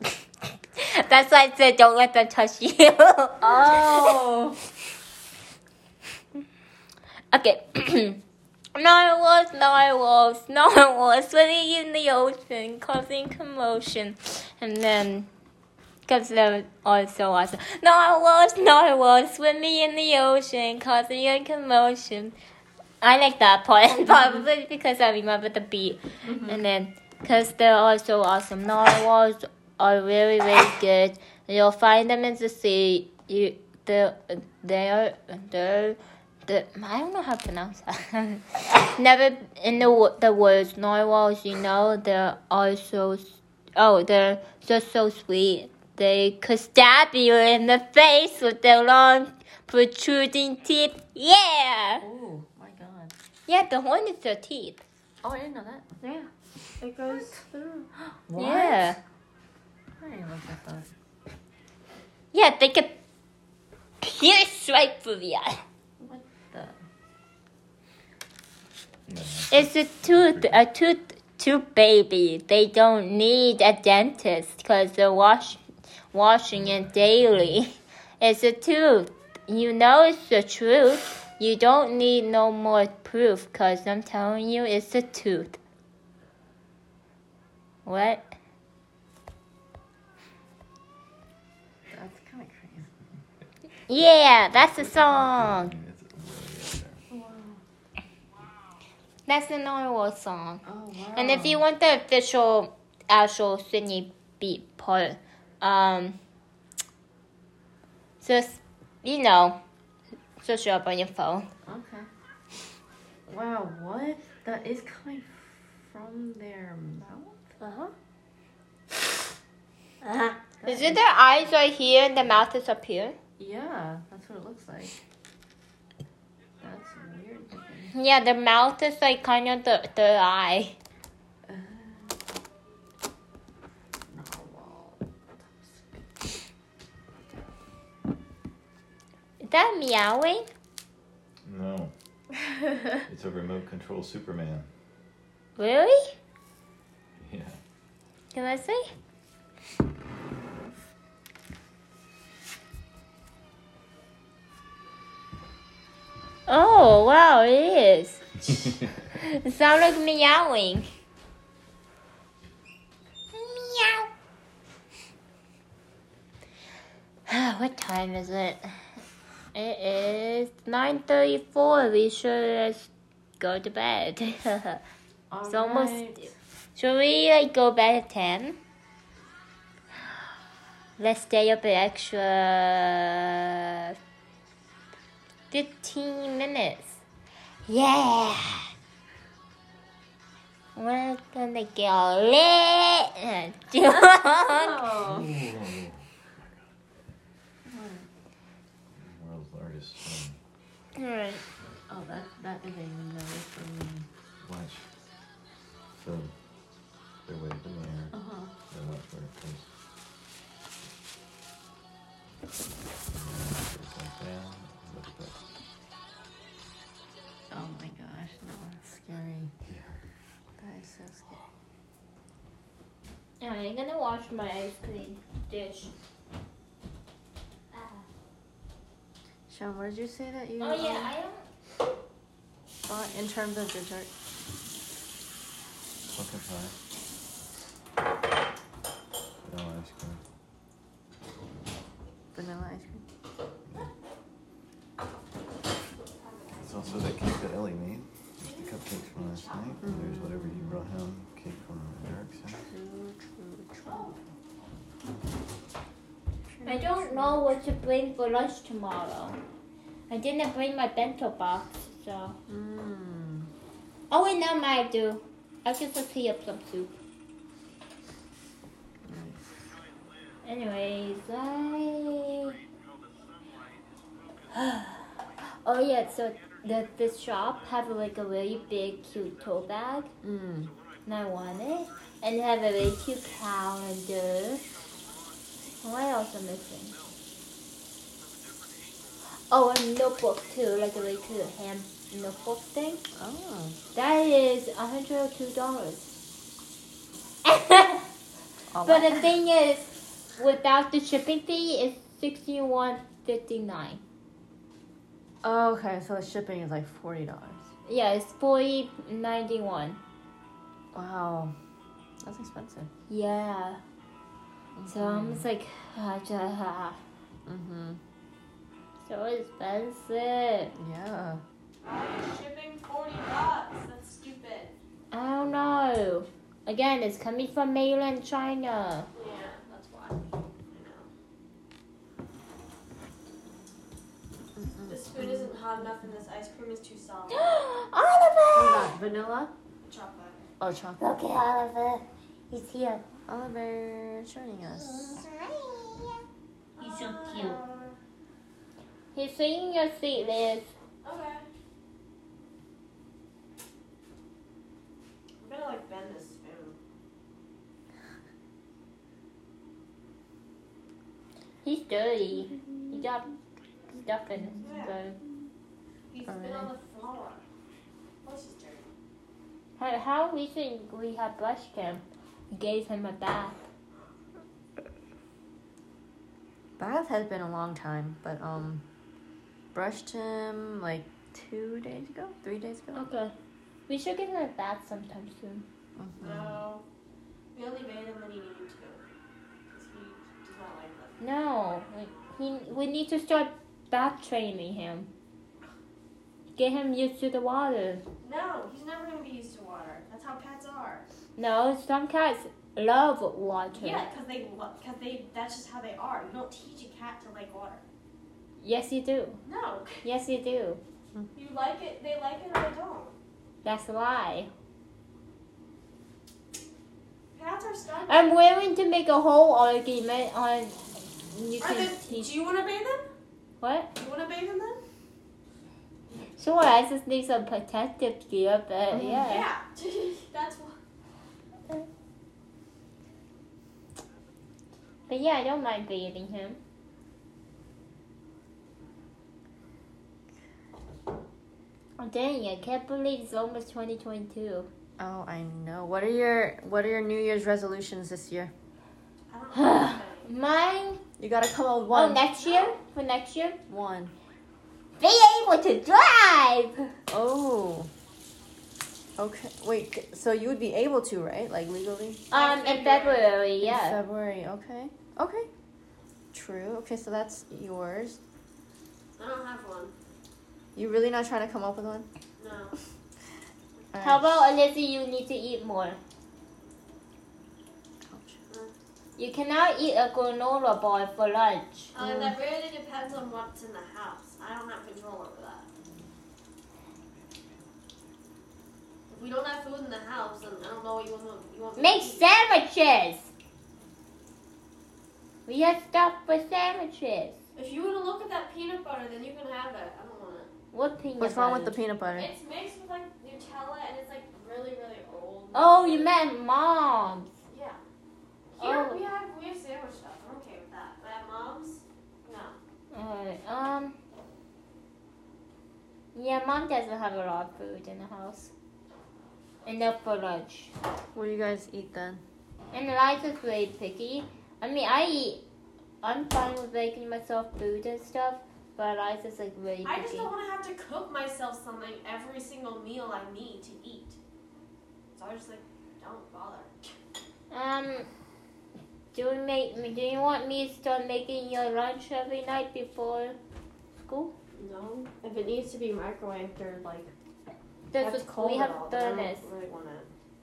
[LAUGHS] That's why I said don't let them touch you. Oh. [LAUGHS] okay. no, I was. No, I was. No, I was. swimming in the ocean, causing commotion, and then. Because they're also awesome. I was swimming in the ocean, causing a commotion. I like that part, [LAUGHS] probably because I remember the beat. Mm-hmm. And then, because they're also awesome. Narwhals are really, really good. You'll find them in the sea. You, they're, they're, they're, they're, I don't know how to pronounce that. [LAUGHS] Never in the the words narwhals. You know they're also, oh, they're just so sweet. They could stab you in the face with their long protruding teeth. Yeah, Oh god. Yeah. The horn is their teeth. Oh, I didn't know that. Yeah, It goes through. [GASPS] What? yeah, I didn't look at that. yeah. They could pierce right through the eye. What the? It's a tooth, a tooth, tooth baby. They don't need a dentist because they're wash, washing it daily. It's a tooth. You know it's the truth. You don't need no more proof because I'm telling you it's a tooth. What? That's kind of crazy. Yeah, that's the song. It's way up there. Wow. That's the narwhal song. Oh wow. And if you want the official, actual Sydney beat part, um, just you know, search show up on your phone. Okay. Wow, what? That is coming from their mouth? Uh huh. [SIGHS] Uh huh. Is it their eyes right here and the mouth is up here? Yeah, that's what it looks like. That's weird. Yeah, the mouth is like kind of the third eye. That meowing? No, [LAUGHS] it's a remote control Superman. Really? Yeah. Can I see? Oh wow, it is. [LAUGHS] It sounds like meowing. Meow. [SIGHS] what time is it? It is nine thirty-four. We should go to bed. [LAUGHS] It's almost- Should we like go bed at ten? Let's stay up an extra fifteen minutes. Yeah. We're gonna get lit. [LAUGHS] Oh. World's largest um, Alright. Oh, that that is didn't even know for me. watch. So they wave in there. Uh huh. Then watch where it goes. Goes like that. Look at that. Oh my gosh, no, that's scary. Yeah. That is so scary. I'm gonna wash my ice cream dish. Sean, what did you say that you Oh yeah, um, I don't. bought in terms of dessert? Pumpkin pie. Vanilla ice cream. Vanilla ice cream. There's also that cake that Ellie made. There's the cupcakes from last night. And there's whatever you brought home. Cake from Eric's house. True, true, true. I don't know what to bring for lunch tomorrow. I didn't bring my bento box, so. Mmm. Oh wait, now I do. I just let's heat up some soup. Anyways, I. [SIGHS] oh yeah, so the this shop have like a really big cute tote bag, Mmm. and I want it, and they have a really cute calendar. What else am missing? Oh, a notebook too, like a really cute hand notebook thing. Oh. That is $102. All [LAUGHS] but the thing is, without the shipping fee, it's sixty one fifty nine. Oh, okay, so the shipping is like forty dollars. Yeah, it's forty ninety one. Wow, that's expensive. Yeah. So I'm just like, ah, ja- Mm-hmm. so expensive. Yeah. Shipping 40 bucks. That's stupid. I don't know. Again, it's coming from mainland China. Yeah, that's why. I know. This spoon isn't hot enough and this ice cream is too soft. [GASPS] Oliver! Vanilla? Chocolate. Oh, chocolate. Look at Oliver. He's here. Oliver joining us. He's so cute. He's singing your seat, Liz. Okay. I'm gonna like bend this spoon. He's dirty. He got stuff in his Yeah. spoon. He's Alright. been on the floor. Plus he's dirty. How, how recent we had brushed him? We gave him a bath. Bath has been a long time, but um, brushed him like two days ago, three days ago. Okay. We should give him a bath sometime soon. Mhm. No. We only made him when he needed to. Because he does not like them. No, like, he, we need to start bath training him. Get him used to the water. No, he's never gonna be used to water. That's how pets are. No, some cats love water. Yeah, because they, because they, that's just how they are. You don't teach a cat to like water. Yes, you do. No, Yes, you do. you like it. They like it or they don't. That's why. Cats are stubborn. I'm willing to make a whole argument on. You Are can they, teach. do you want to bathe them? What? Do you want to bathe them then? Sure, I just need some protective gear, but mm-hmm. yeah. Yeah. [LAUGHS] that's why. But yeah, I don't mind bathing him. Oh, dang, I can't believe it's almost 2022. Oh, I know. What are your What are your New Year's resolutions this year? I don't know. anything. Mine, You gotta come up with oh, one. next year? For next year? One. Be able to drive! Oh. Okay. Wait. So you would be able to, right? Like legally? Um, in February, In yeah. February. Okay. Okay. True. Okay. So that's yours. I don't have one. You really not trying to come up with one? No. [LAUGHS] All How right. about, Lizzie, you need to eat more. You cannot eat a granola bar for lunch. Uh, that really depends on what's in the house. I don't have control over that. If we don't have food in the house, then I don't know what you want. You want Make to sandwiches! We have stuff for sandwiches. If you want to look at that peanut butter, then you can have it. I don't want it. What peanut What's wrong with the peanut butter? It's mixed with like Nutella, and it's like really, really old. Oh, you meant mom's. Yeah. Here Oh. we have we have sandwich stuff. I'm okay with that. But at mom's, no. Alright, um. Yeah, mom doesn't have a lot of food in the house. Enough for lunch. What do you guys eat then? And Eliza's very picky. I mean, I eat. I'm fine with making myself food and stuff, but Eliza's like really I just don't want to have to cook myself something every single meal I need to eat. So I just like don't bother. Um, do we make? Do you want me to start making your lunch every night before school? No, if it needs to be microwaved or like That's cold we have at I don't thermos. really.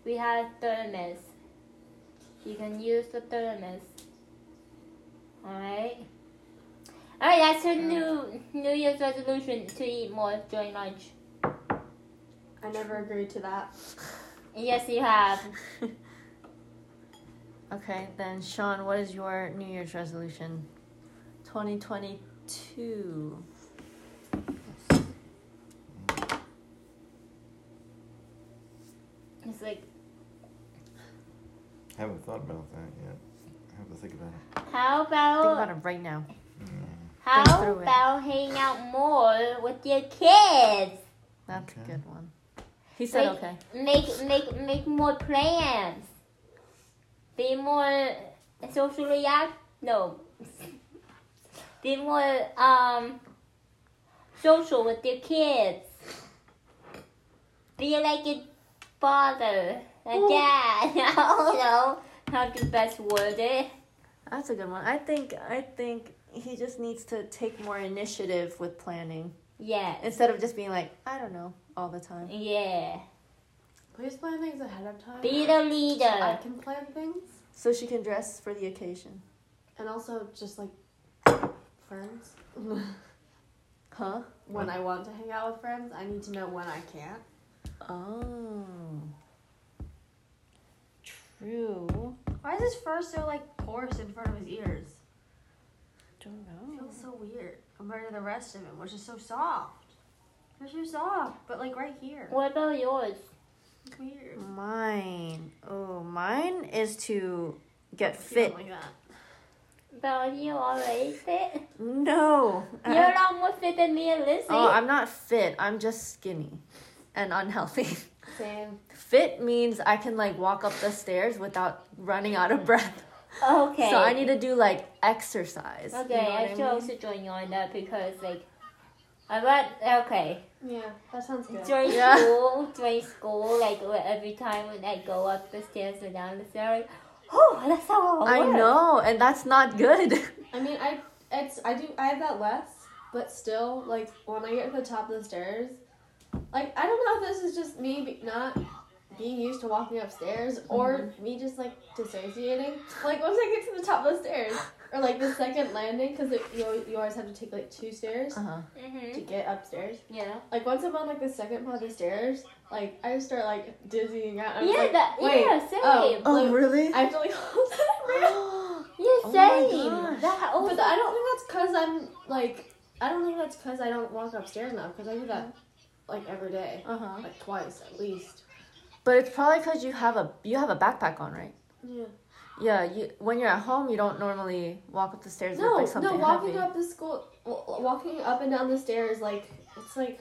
We have thermos. You can use the thermos. Alright. Alright, that's your new New Year's resolution to eat more during lunch. I never agreed to that. [LAUGHS] Yes, you have. [LAUGHS] Okay, then Sean, what is your New Year's resolution? 2022. It's like, I haven't thought about that yet. I have to think about it. how about. Think about about it right now. Mm. how Think it. about hanging out more with your kids? That's Okay. a good one. He said Wait. okay. Make make make more plans. Be more socially act. No. [LAUGHS] Be more um social with your kids. Be like a father, a Ooh. dad. [LAUGHS] I don't know how to best word it. That's a good one. I think I think he just needs to take more initiative with planning Yeah. instead of just being like, I don't know, all the time. Yeah. Please plan things ahead of time. Be the leader. I can plan things, So she can dress for the occasion. and also just like friends. [LAUGHS] Huh? when I want to hang out with friends, I need to know when I can't. Oh. True. Why is his fur so like coarse in front of his ears? Don't know. It know. feels so weird compared to the rest of him, which is so soft. They're so soft, but like right here. What about yours? It's weird. Mine. Oh, mine is to get You don't fit. like that. About you already fit? No. You're not more fit than me and Lizzie. Oh, I'm not fit. I'm just skinny and unhealthy. Same. Fit means I can like walk up the stairs without running out of breath. okay. So I need to do like exercise. Okay, you know I what should mean? also join you on that because like I got okay. Yeah, that sounds good. During Yeah. [LAUGHS] school, during school, like every time when I go up the stairs or down the stairs, oh, that's how I know, and that's not good. [LAUGHS] I mean, I it's I do I have that less, but still, like when I get to the top of the stairs, like I don't know if this is just me be, not being used to walking upstairs or me just like dissociating. Like once I get to the top of the stairs or like the second landing, because you you always have to take like two stairs Uh-huh. Mm-hmm. to get upstairs. Yeah. Like once I'm on like the second part of the stairs, like I just start like dizzying out. I'm Yeah, like, that wait, yeah, same. oh, Oh, Like, really? I have to like [LAUGHS] hold that. [GASPS] yeah, Oh my same. gosh. that also, But I don't think that's because I'm like I don't think that's because I don't walk upstairs now because I do that like every day, Uh-huh. like twice at least. But it's probably because you have a you have a backpack on, right? Yeah. Yeah. You when you're at home, you don't normally walk up the stairs No, with like something no, walking heavy. up the school, walking up and down the stairs, like it's like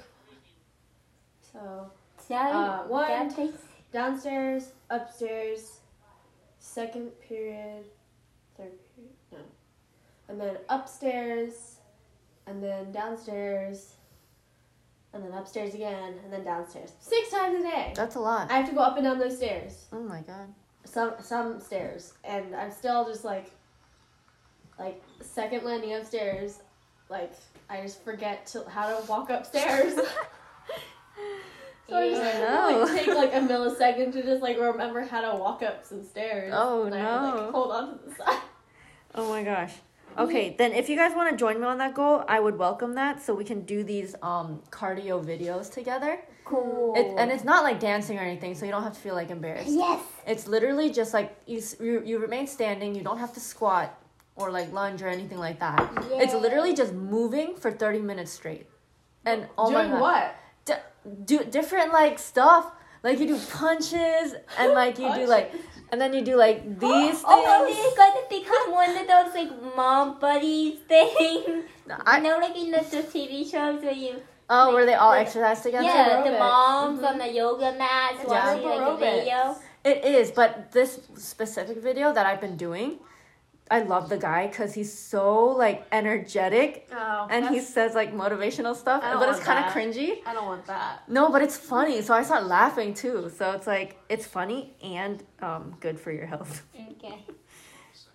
so that, uh, one- that takes downstairs, upstairs, second period, third period, no, and then upstairs, and then downstairs, and then upstairs again, and then downstairs. Six times a day. That's a lot. I have to go up and down those stairs. Oh my god. Some some stairs, and I'm still just like, like second landing upstairs, like I just forget to how to walk upstairs. [LAUGHS] so I just. No. like, take like a millisecond to just like remember how to walk up some stairs. Oh, and I, no. like, hold on to the side. Oh my gosh. Okay, then if you guys want to join me on that goal, I would welcome that so we can do these um cardio videos together. cool. It, and it's not like dancing or anything, so you don't have to feel like embarrassed. yes. It's literally just like you you, you remain standing, you don't have to squat or like lunge or anything like that. It's literally just moving for 30 minutes straight. And oh my Doing god. what? D- do different like stuff. Like you do [LAUGHS] punches and like you do like and then you do like [LAUGHS] these things. Oh, it's gonna become one of those like mom buddies things. I, you know, like in the, the TV shows where you oh, where they all Yeah. exercise together? yeah, the aerobics. moms Mhm. on the yoga mats It's watching group like a video. It is, but this specific video that I've been doing, I love the guy because he's so like energetic Oh, and he says like motivational stuff, but it's kind of cringy. I don't want that. No, but it's funny, so I start laughing too. So it's like it's funny and um, good for your health. [LAUGHS] Okay.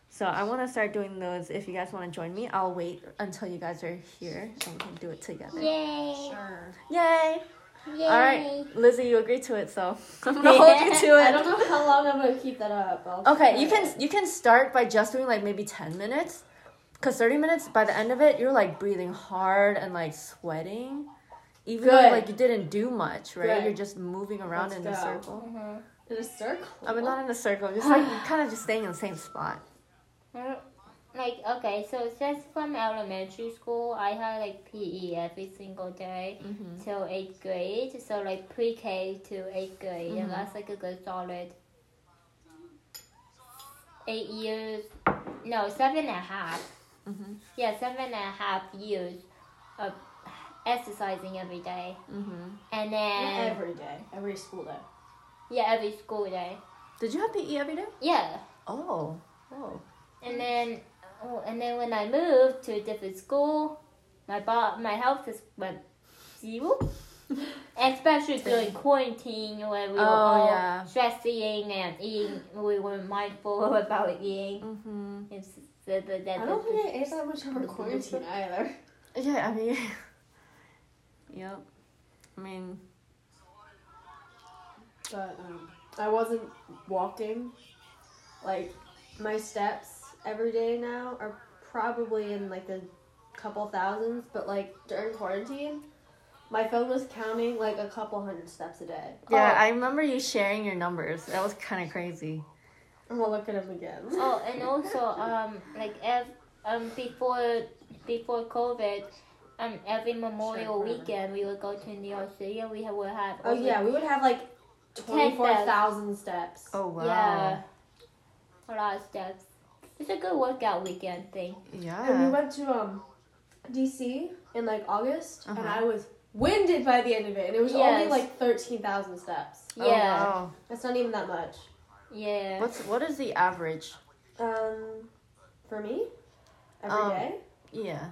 So I want to start doing those. If you guys want to join me, I'll wait until you guys are here and we can do it together. Yay! Sure. Yay! Yay! All right, Lizzie, you agreed to it, so [LAUGHS] I'm gonna hold you to it. I don't know how long I'm gonna keep that up. I'll Okay, try you it. can you can start by just doing like maybe ten minutes, cause thirty minutes by the end of it you're like breathing hard and like sweating, even though like you didn't do much, right? Good. You're just moving around Let's in a go. circle. Mhm. in a circle. I mean, not in a circle, just like [SIGHS] kind of just staying in the same spot. Like okay, so just from elementary school, I had like PE every single day Mm-hmm. till eighth grade. So like pre-K to eighth grade, Mhm. and that's like a good solid eight years. No, seven and a half. Mm-hmm. Yeah, seven and a half years of exercising every day, Mm-hmm. and Not then every day, every school day. yeah, every school day. Did you have PE every day? Yeah, Oh. Oh. and then oh, and then when I moved to a different school, my bo- my health just went zero. [LAUGHS] Especially during quarantine when we were Oh, all yeah. stressing and eating, we were mindful [LAUGHS] about eating. Mm-hmm. It's the, the, the, I don't think I ate that much over the- quarantine either. [LAUGHS] Yeah, I mean. yep. I mean, But um, I wasn't walking. Like my steps every day now are probably in like the couple thousands. But like during quarantine, my phone was counting like a couple hundred steps a day. yeah, Oh. I remember you sharing your numbers. That was kind of crazy. I'm gonna look at them again. Oh, and also, um, like ev- um, before before COVID, um, every Memorial forever. weekend we would go to New York City and we ha- would have. Oh yeah, we would have like twenty four thousand steps. Oh, wow. yeah, a lot of steps. It's a good workout weekend thing. Yeah. And we went to um DC in like August, and Uh-huh. I was winded by the end of it, and it was only like thirteen thousand steps. Oh, Yeah, wow. That's not even that much. yeah. What's what is the average? Um, for me, every day, Um, Yeah.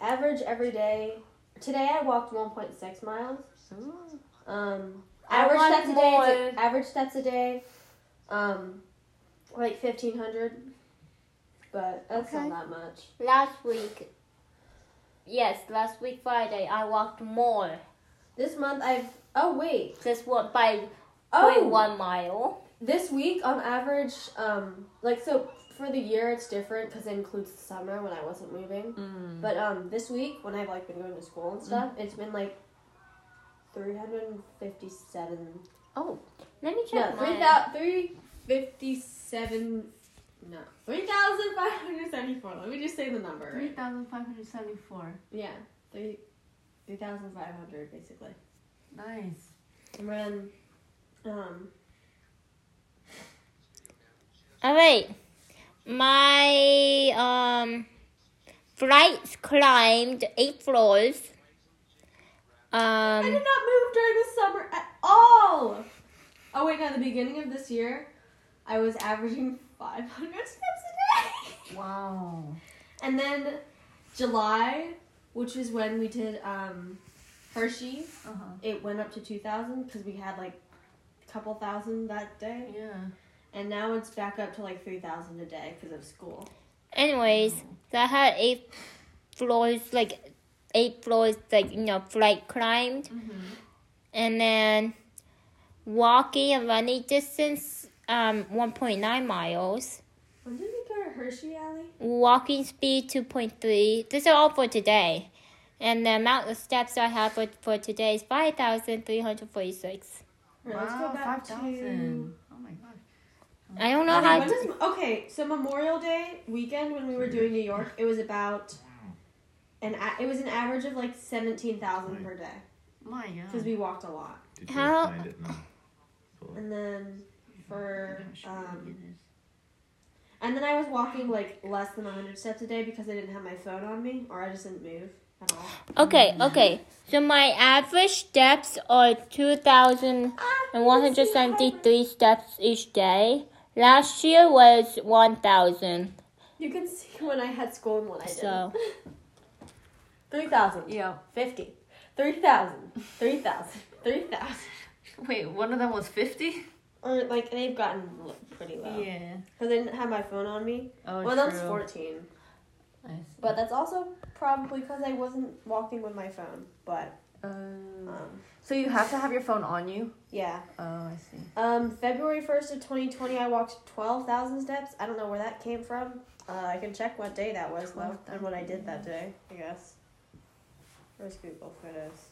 average every day. Today I walked one point six miles. Ooh. Um, average steps a day. Average steps a day. Um, like fifteen hundred. But that's Okay. not that much. Last week, yes, last week Friday I walked more. This month I've. Oh wait. Just what by Oh. point one mile. This week, on average, um, like so for the year, it's different because it includes the summer when I wasn't moving. Mm. But um, this week when I've like been going to school and stuff, it's been like three hundred and fifty-seven. Oh. Let me check three mine. thousand three fifty-seven. No, three thousand five hundred seventy-four. Let me just say the number. Three Right? thousand five hundred seventy-four. Yeah, three three thousand five hundred basically. Nice. And then, um, All right. My um flights climbed eight floors. Um. I did not move during the summer at all. Oh wait, no, the beginning of this year, I was averaging 500 steps a day. [LAUGHS] Wow. And then July, which is when we did um, Hershey, Uh huh. it went up to 2,000 because we had like a couple thousand that day. Yeah. And now it's back up to like 3,000 a day because of school. anyways, so I had eight floors like eight floors like you know flight climbed Mm-hmm. and then walking a running distance um 1.9 miles. When did we go to Hershey, Alley? walking speed 2.3 this is all for today and the amount of steps i have for, for today is 5346 Alright, let's go Wow, back five to. Oh my gosh. i don't know Okay, how to, does- okay, so Memorial Day weekend when we were doing New York, it was about an a- it was an average of like seventeen thousand per day My God. because we walked a lot. Did you How- find it? No. And then for I'm um, and then I was walking like less than hundred steps a day because I didn't have my phone on me or I just didn't move at all. okay okay so my average steps are 2173 steps each day last year was 1000 You can see when I had school and when I didn't. So. [LAUGHS] Three thousand. Yeah. Fifty. Three thousand. Three thousand. Three thousand. Wait, one of them was fifty. Or like they've gotten pretty low. Yeah. Because I didn't have my phone on me. Oh, well, that's true. 14. I see. But that's also probably because I wasn't walking with my phone. But, Um, um, so you have to have your phone on you. yeah. Oh, I see. Um, February 1st of 2020, I walked 12,000 steps. I don't know where that came from. Uh, I can check what day that was, though, and what I did that day, I guess. Where's Google Photos?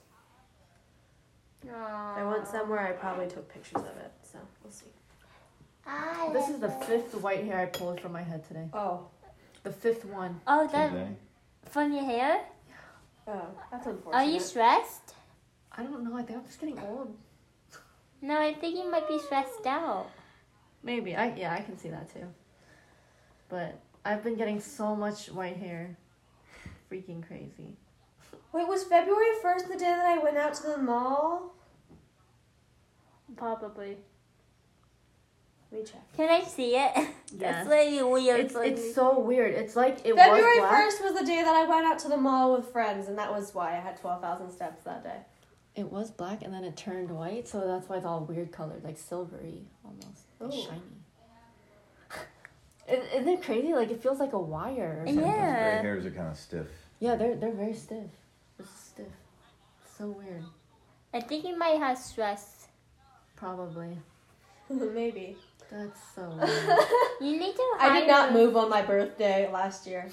If I went somewhere, I probably took pictures of it, so we'll see. This is the fifth white hair I pulled from my head today. Oh. The fifth one. oh that Today. from your hair Oh, that's unfortunate. are you stressed I don't know. I think I'm just getting old. no i think you might be stressed out Maybe. I yeah, I can see that too. But I've been getting so much white hair. Freaking crazy. Wait, was February first the day that I went out to the mall? Probably. Let me check. Can I see it? [LAUGHS] Yes. That's really weird. It's for it's so weird. It's like it February was black. first was the day that I went out to the mall with friends, and that was why I had twelve thousand steps that day. It was black and then it turned white, so that's why it's all weird colored, like silvery almost, and Ooh. shiny. Is- [LAUGHS] Isn't it crazy? Like it feels like a wire. Or something. Yeah. gray hairs are kind of stiff. Yeah, they're they're very stiff. It's stiff. So weird. I think you might have stress. Probably. [LAUGHS] Maybe. That's so [LAUGHS] weird. You need to. I did not move on my birthday last year.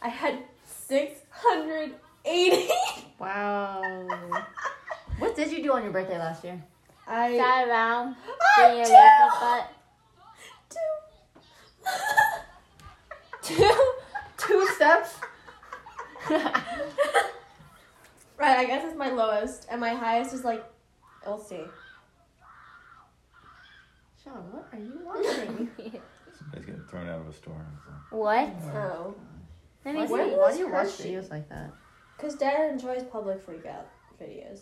I had six hundred eighty. wow. [LAUGHS] What did you do on your birthday last year? I Sat around Ah, [LAUGHS] two. Two two steps. Right, I guess it's my lowest, and my highest is like, we'll see. Sean, what are you watching? [LAUGHS] Somebody's getting thrown out of a store. so. what? Oh. oh, Let me why, see. why, why do you watch Hershey? videos like that? because Dad enjoys public freak out videos.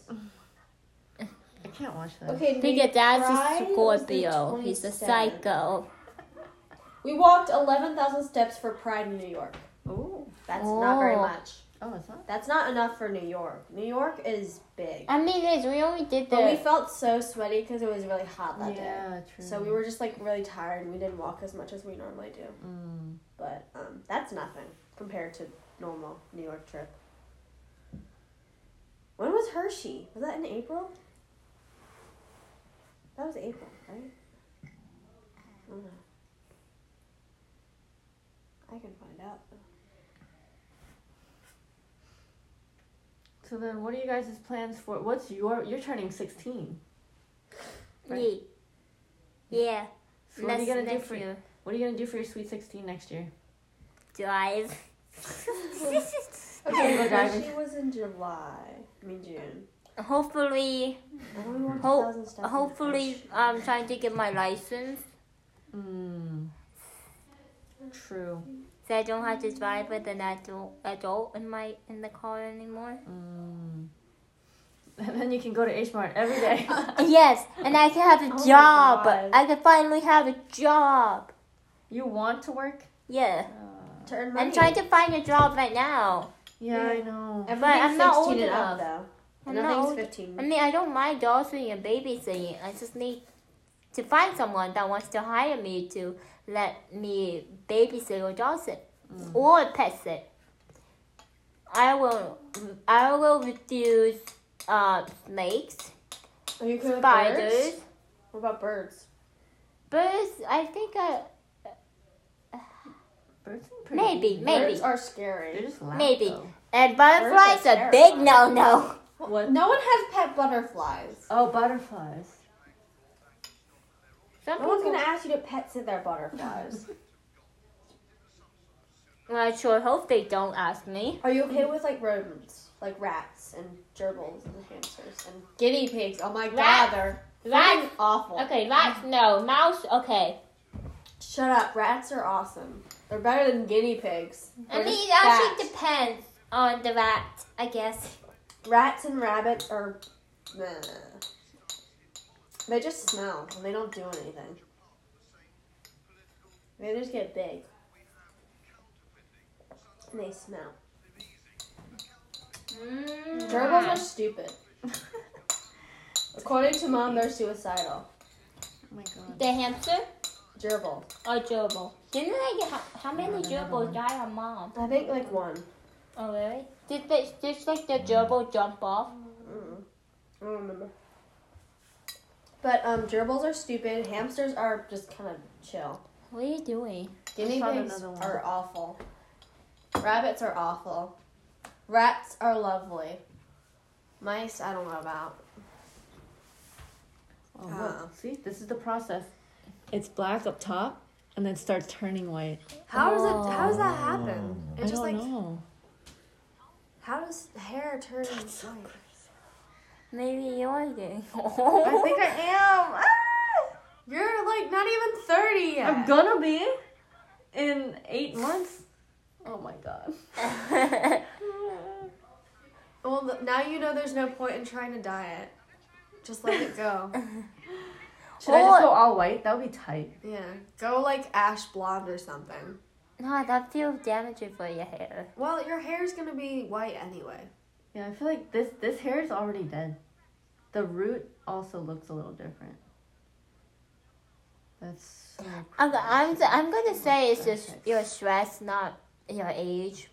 I can't watch that. Okay, Because New dad's Pride a was the Scorpio. He's a 27th. psycho. We walked eleven thousand steps for Pride in New York. Ooh. That's not very Oh. much. Oh, it's not. That's not enough for New York. New York is big. I mean, guys, we only did that. But we felt so sweaty because it was really hot that day. Yeah, true. So we were just like really tired and we didn't walk as much as we normally do. Mm. But um, that's nothing compared to normal New York trip. When was Hershey? Was that in April? That was April, right? I don't know. I can find out. though. So then, what are you guys' plans for? What's your? You're turning sixteen. Right. Yeah. Yeah. So what are you gonna do for? year. What are you gonna do for your sweet sixteen next year? Drive. [LAUGHS] Okay, Go diving. Hershey was in July. I mean June. hopefully, I Ho- 2,000 steps in hopefully, Hershey. I'm trying to get my license Mm. True. So I don't have to drive with an adult adult in my in the car anymore. Mm. And [LAUGHS] then you can go to H Mart every day. [LAUGHS] yes, and I can have a [LAUGHS] Oh job. I can finally have a job. you want to work? Yeah, Uh, To earn money. I'm trying to find a job right now. yeah, I know. Everything's I'm not old and up, enough. though. I'm not Nothing's old- 15. I mean, I don't mind dawsing and babysitting. I just need to find someone that wants to hire me to let me babysit or doll sit or pet sit. I will. I will refuse uh, snakes, Are you okay with spiders, birds? What about birds? birds. I think I Birds seem pretty maybe easy. maybe Birds are scary. loud, Maybe. though. and butterflies are are big no no. What? No one has pet butterflies. Oh, butterflies. Some No one's gonna ask you to pet sit their butterflies. I sure hope they don't ask me. Are you okay with like rodents, like rats and gerbils and hamsters and guinea pigs? Oh my Rat- god, they're Rats. awful. Okay, rats no. Mouse okay. Shut up. Rats are awesome. They're better than guinea pigs. I They're mean, it actually depends on the rat, I guess. Rats and rabbits are. Meh. They just smell and they don't do anything. They just get big. And they smell. Gerbils are stupid. [LAUGHS] According to mom, they're suicidal. Oh my god. The hamster Gerbil. or gerbil? Didn't they get how, how many gerbils no. die on mom? I think like one. Oh really? Did they just like the gerbil jump off? Mm. I don't remember. But um, gerbils are stupid. Hamsters are just kind of chill. What are you doing? Guinea pigs are awful. Rabbits are awful. Rats are lovely. Mice, I don't know about. Oh, look. See, this is the process. It's black up top, and then starts turning white. How does it? How does that happen? I It's just don't like know. how does hair turn white? Maybe you're getting [LAUGHS] old. I think I am. Ah! You're like not even thirty yet. I'm gonna be in eight months. Oh my god. [LAUGHS] Well, now you know there's no point in trying to diet. Just let it go. [LAUGHS] Should I just go all white? That would be tight. yeah. Go like ash blonde or something. No, that feels damaging for your hair. Well, your hair's gonna be white anyway. Yeah, I feel like this this hair is already dead. The root also looks a little different. That's so. I'm, I'm, I'm gonna say it's just Okay. your stress, not your age,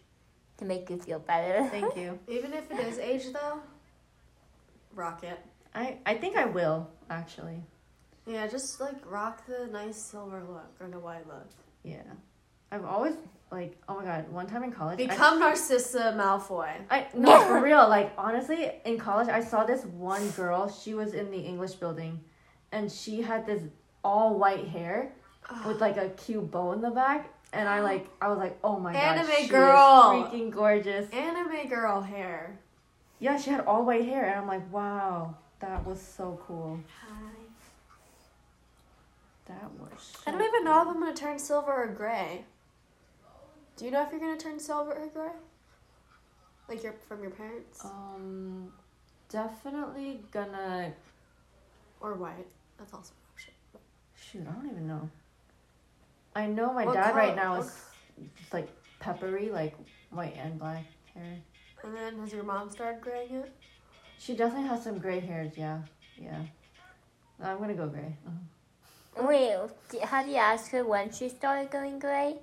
to make you feel better. Thank you. [LAUGHS] Even if it is age though, rock it. I I think I will actually. Yeah, just like rock the nice silver look or the white look. Yeah, I've always like oh my god. One time in college, I- Become Narcissa Malfoy. I no for [LAUGHS] real. Like honestly, in college, I saw this one girl. She was in the English building, and she had this all white hair ah. with like a cute bow in the back. And I like, I was like, oh my god, Anime she is girl. freaking gorgeous. Anime girl hair. Yeah, she had all white hair, and I'm like, wow, that was so cool. That was. I don't even know if I'm gonna turn silver or gray. Do you know if you're gonna turn silver or gray? Like your from your parents Um, definitely gonna. or white? That's also an option. Shoot, I don't even know. I know my What dad right now what is just like peppery, like white and black hair. And then has your mom started graying it? She definitely has some gray hairs. Yeah, yeah. I'm gonna go gray. Uh-huh. Wait, d- how do you ask her when she started going gray?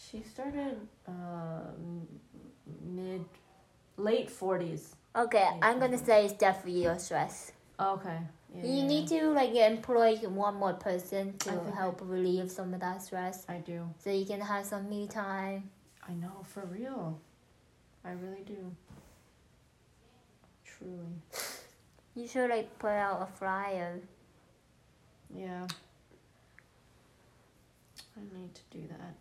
She started uh, mid, late forties. Okay, I'm gonna say it's definitely your stress. Okay. Yeah, You yeah, need to like employ one more person to think I- help relieve some of that stress, I do. so you can have some me time. I know for real. I really do. Truly. You should like put out a flyer. Yeah. I need to do that.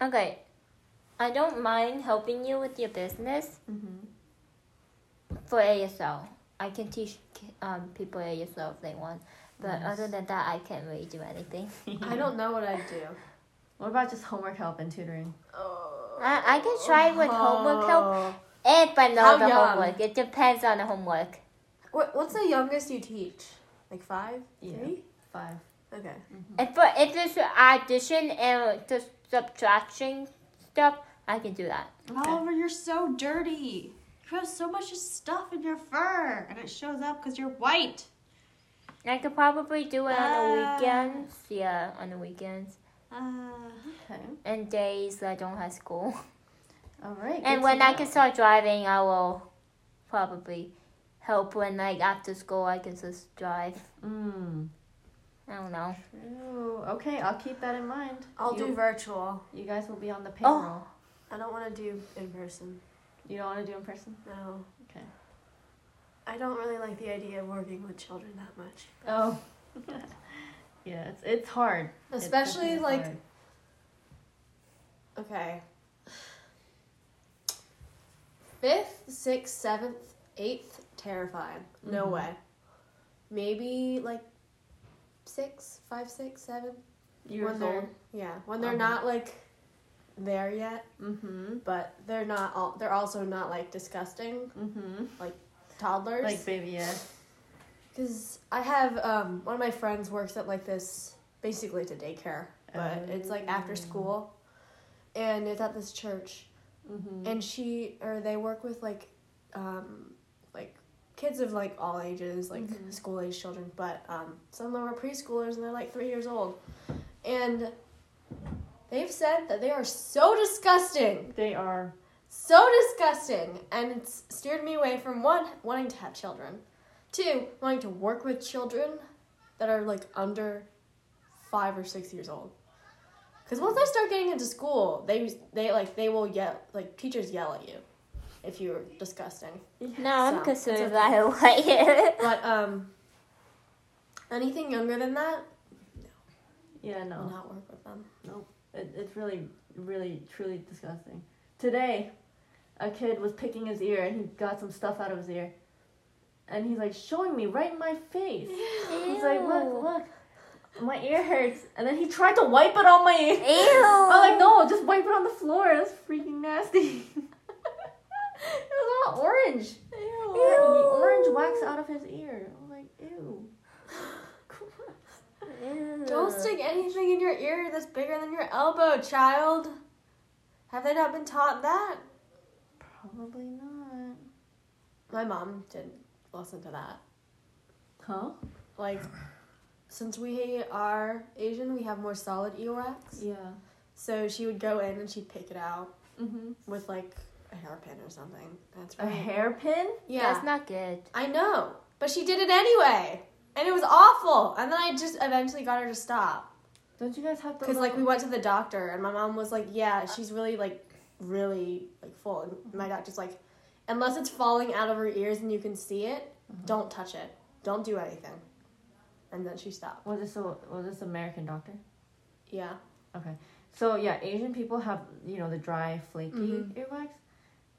Okay, I don't mind helping you with your business Mm-hmm. for ASL. I can teach um, people ASL if they want, but Nice. other than that, I can't really do anything. I don't know what I'd do. What about just homework help and tutoring? Oh. I, I can try with homework help if I know How the young? homework. It depends on the homework. What, what's the youngest you teach? Like five? Yeah. Three? Five. Okay. If for if it's addition and the subtraction stuff, I can do that. Oliver, you're so dirty. You have so much stuff in your fur, and it shows up because you're white. I could probably do it on the weekends. Yeah, on the weekends Uh, Okay. and days that I don't have school. All right. And when I can start driving, I will probably help when like after school I can just drive. Mm. I don't know. True. Okay, I'll keep that in mind. I'll you, do virtual. You guys will be on the payroll. Oh. I don't want to do in person. You don't want to do in person? No. Okay. I don't really like the idea of working with children that much. Oh. [LAUGHS] yeah, it's it's hard. Especially definitely like hard. okay. Fifth, sixth, seventh, eighth, terrified. No Mhm. way. Maybe like six, five, six, seven. years when they're old. yeah, when they're Uh-huh. not like there yet, Mm-hmm. but they're not. All, they're also not like disgusting Mm-hmm. Like toddlers. Like baby, yeah. Because I have um, one of my friends works at like this, basically it's a daycare, but it's like after school, and it's at this church, Mm-hmm. and she or they work with like, um, like kids of like all ages, like Mhm. school age children, but um, some of them are preschoolers and they're like three years old, and they've said that they are so disgusting, they are. so disgusting, and it's steered me away from one wanting to have children, two wanting to work with children that are like under five or six years old. Because once they start getting into school, they they like they will yell like teachers yell at you if you're disgusting. No, I'm So, concerned it's right away. [LAUGHS] But um, anything younger than that, Yeah, will no. not work with them. It, it's really, really, truly disgusting. Today, a kid was picking his ear and he got some stuff out of his ear. And he's like showing me right in my face. He's like, look, look, my ear hurts. And then he tried to wipe it on my ear. Ew. I'm like, no, just wipe it on the floor. That's freaking nasty. [LAUGHS] [LAUGHS] it was all orange. Ew. He had orange wax out of his ear. I'm like, ew. [LAUGHS] Don't stick anything in your ear that's bigger than your elbow, child. Have they not been taught that? Probably not. My mom didn't listen to that. Huh? Like, since we are Asian, we have more solid earwax. Yeah. So she would go in and she'd pick it out Mm-hmm. with like a hairpin or something. That's right. A hairpin? Yeah, That's not good. I know, but she did it anyway, and it was awful. And then I just eventually got her to stop Don't you guys have because like we went to the doctor, and my mom was like, "Yeah, she's really like really like full." And my doctor's like, "Unless it's falling out of her ears and you can see it, don't touch it. Don't do anything." And then she stopped. Was this a was this American doctor? Yeah. Okay. So yeah, Asian people have you know the dry, flaky Mhm. earwax.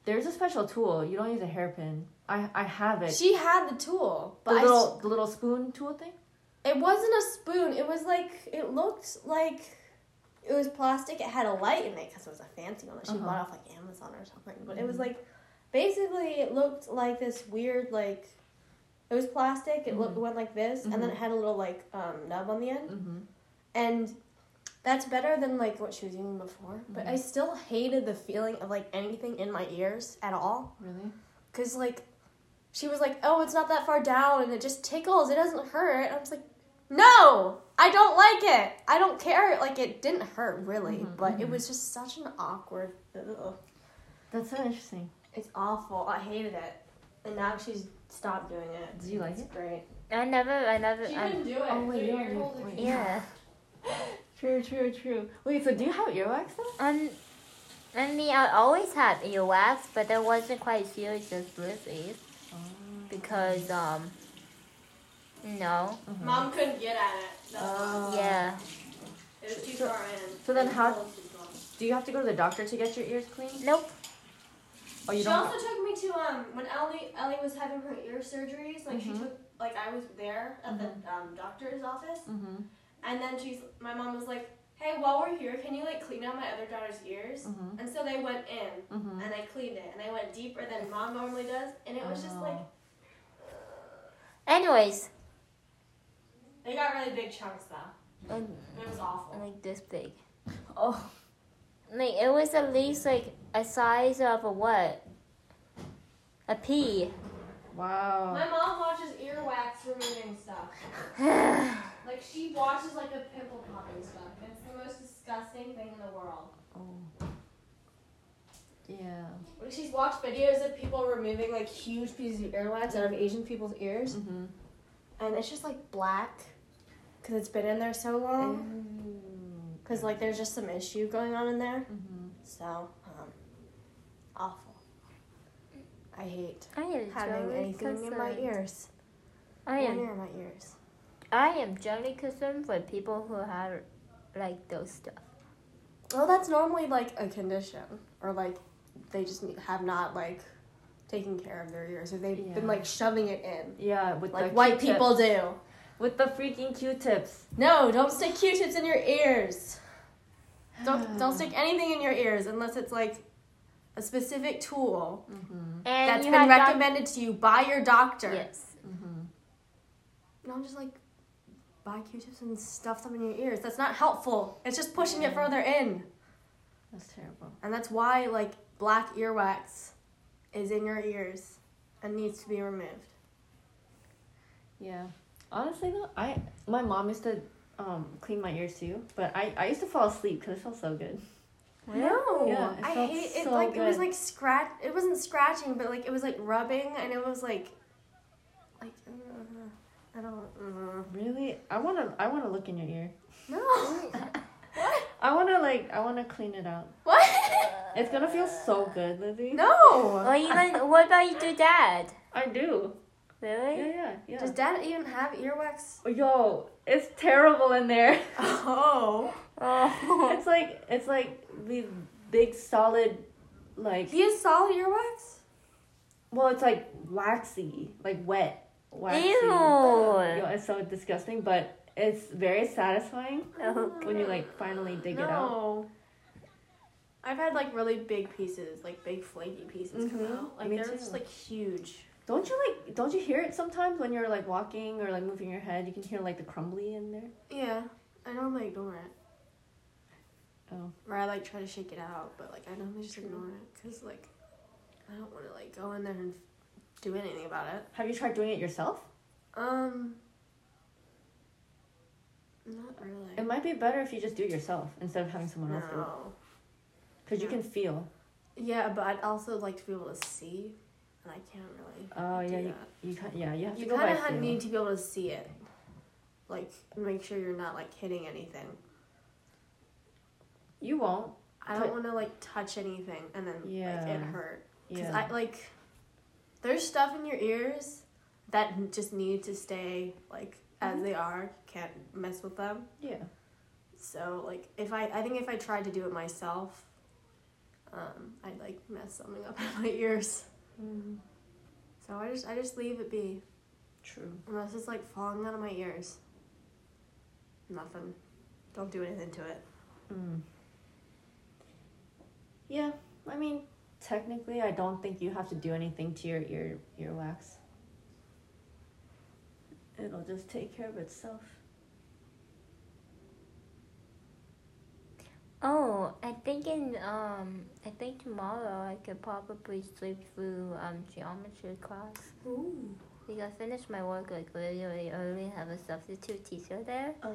There's a special tool. You don't use a hairpin. I I have it. She had the tool, the but I little the little spoon tool thing. It wasn't a spoon. It was like it looked like it was plastic. It had a light in it because it was a fancy one that she Uh-huh. bought off like Amazon or something. But it was like basically it looked like this weird like it was plastic. It looked Mhm. went like this, and then Mhm. it had a little like um, nub on the end, Mm-hmm. and that's better than like what she was using before. But Mhm. I still hated the feeling of like anything in my ears at all. Really? Cause like, she was like, "Oh, it's not that far down, and it just tickles. It doesn't hurt." And I was like, "No, I don't like it. I don't care. Like, it didn't hurt really, Mhm, but it mhm. was just such an awkward. Ugh. That's so interesting. It's awful. I hated it, and now she's stopped doing it. Do you like It's it? Great. I never, I never. She I, didn't do it. Oh, wait, Their you don't ear do- holes are wait. yeah. [LAUGHS] True, true, true. Wait, so do you have earwax though? Um, I mean, I always had earwax, but that wasn't quite serious as this is because um, no, Mhm. Mom couldn't get at it. That's. Oh. yeah. It was too So- far in. so then how- holes was gone. Do you have to go to the doctor to get your ears cleaned? Nope. Oh, you she don't. also took me to um when Ellie Ellie was having her ear surgeries. Like she Mhm. took like I was there at Mhm. the um, doctor's office, mm-hmm. And then she's my mom was like, "Hey, while we're here, can you like clean out my other daughter's ears?" Mm-hmm. And so they went in, Mm-hmm. and I cleaned it, and I went deeper than mom normally does, and it was just like Anyways, they got really big chunks though. It was awful. like this big. Oh. Like it was at least like a size of a what? A pea. Wow. My mom watches earwax removing stuff. [SIGHS] [LAUGHS] Like she watches like a pimple popping stuff. It's the most disgusting thing in the world. Oh. Yeah. She's watched videos of people removing like huge pieces of earwax out of Asian people's ears, Mm-hmm. and it's just like black because it's been in there so long. Because like there's just some issue going on in there. Mm-hmm. So, um, awful. I hate I am having anything in my ears. I One am. ear in my ears. I am generally concerned for people who have like those stuff. Well, that's normally like a condition, or like they just have not like taken care of their ears, or they've Yeah. been like shoving it in, Yeah, with like white Q-tips. people do. With the freaking Q-tips. No, don't stick Q-tips in your ears. Don't [SIGHS] don't stick anything in your ears unless it's like a specific tool Mm-hmm. And that's been have doc- recommended to you by your doctor. Yes. Mm-hmm. Don't just like buy Q-tips and stuff them in your ears. That's not helpful. It's just pushing it further in, That's terrible. and that's why like black earwax is in your ears and needs to be removed. Yeah. Honestly though, I my mom used to um clean my ears too, but I I used to fall asleep because it felt so good. No, Yeah, it I felt hate it. so Like it was like scratch. It wasn't scratching, but like it was like rubbing, and it was like, like I don't. Uh, Really? I wanna I wanna look in your ear. no. what? [LAUGHS] I wanna like I wanna clean it out. What? It's gonna feel so good, Lizzie. No. Or even what about your dad? I do. Really? Yeah, yeah, yeah. Does Dad even have earwax? Yo, it's terrible in there. [LAUGHS] Oh. Oh. [LAUGHS] it's like it's like the big solid like He has solid earwax. well it's like waxy, like wet. Waxy. Ew. It's so disgusting, but it's very satisfying Oh. when you like finally dig it out. I've had like really big pieces, like big flaky pieces come Mhm, out. Like me they're too. just like huge. Don't you like? Don't you hear it sometimes when you're like walking or like moving your head? You can hear like the crumbly in there. Yeah, I normally ignore it. Oh. Or I like try to shake it out, but like I normally just ignore it because like I don't want to like go in there and do anything about it. Have you tried doing it yourself? Um, not really. It might be better if you just do it yourself instead of having someone else do it, no. because you No. can feel. Yeah, but I'd also like to be able to see, and I can't really. Oh yeah, you, you can Yeah, you have You to go kind of need to be able to see it, like make sure you're not like hitting anything. You won't. I don't want to like touch anything and then like Yeah. it hurt. Cause Yeah. I like, there's stuff in your ears that just need to stay like as Mhm. they are. Can't mess with them. yeah. So like if I I think if I tried to do it myself, um, I'd like mess something up [LAUGHS] in my ears. Mm, So I just I just leave it be true. unless it's like falling out of my ears. Nothing. Don't do anything to it. Mm. Yeah, I mean, technically, I don't think you have to do anything to your ear earwax. It'll just take care of itself. Oh, I think in um, I think tomorrow I could probably sleep through um geometry class Ooh. because I finished my work like really really early. and Have a substitute teacher there, Oh.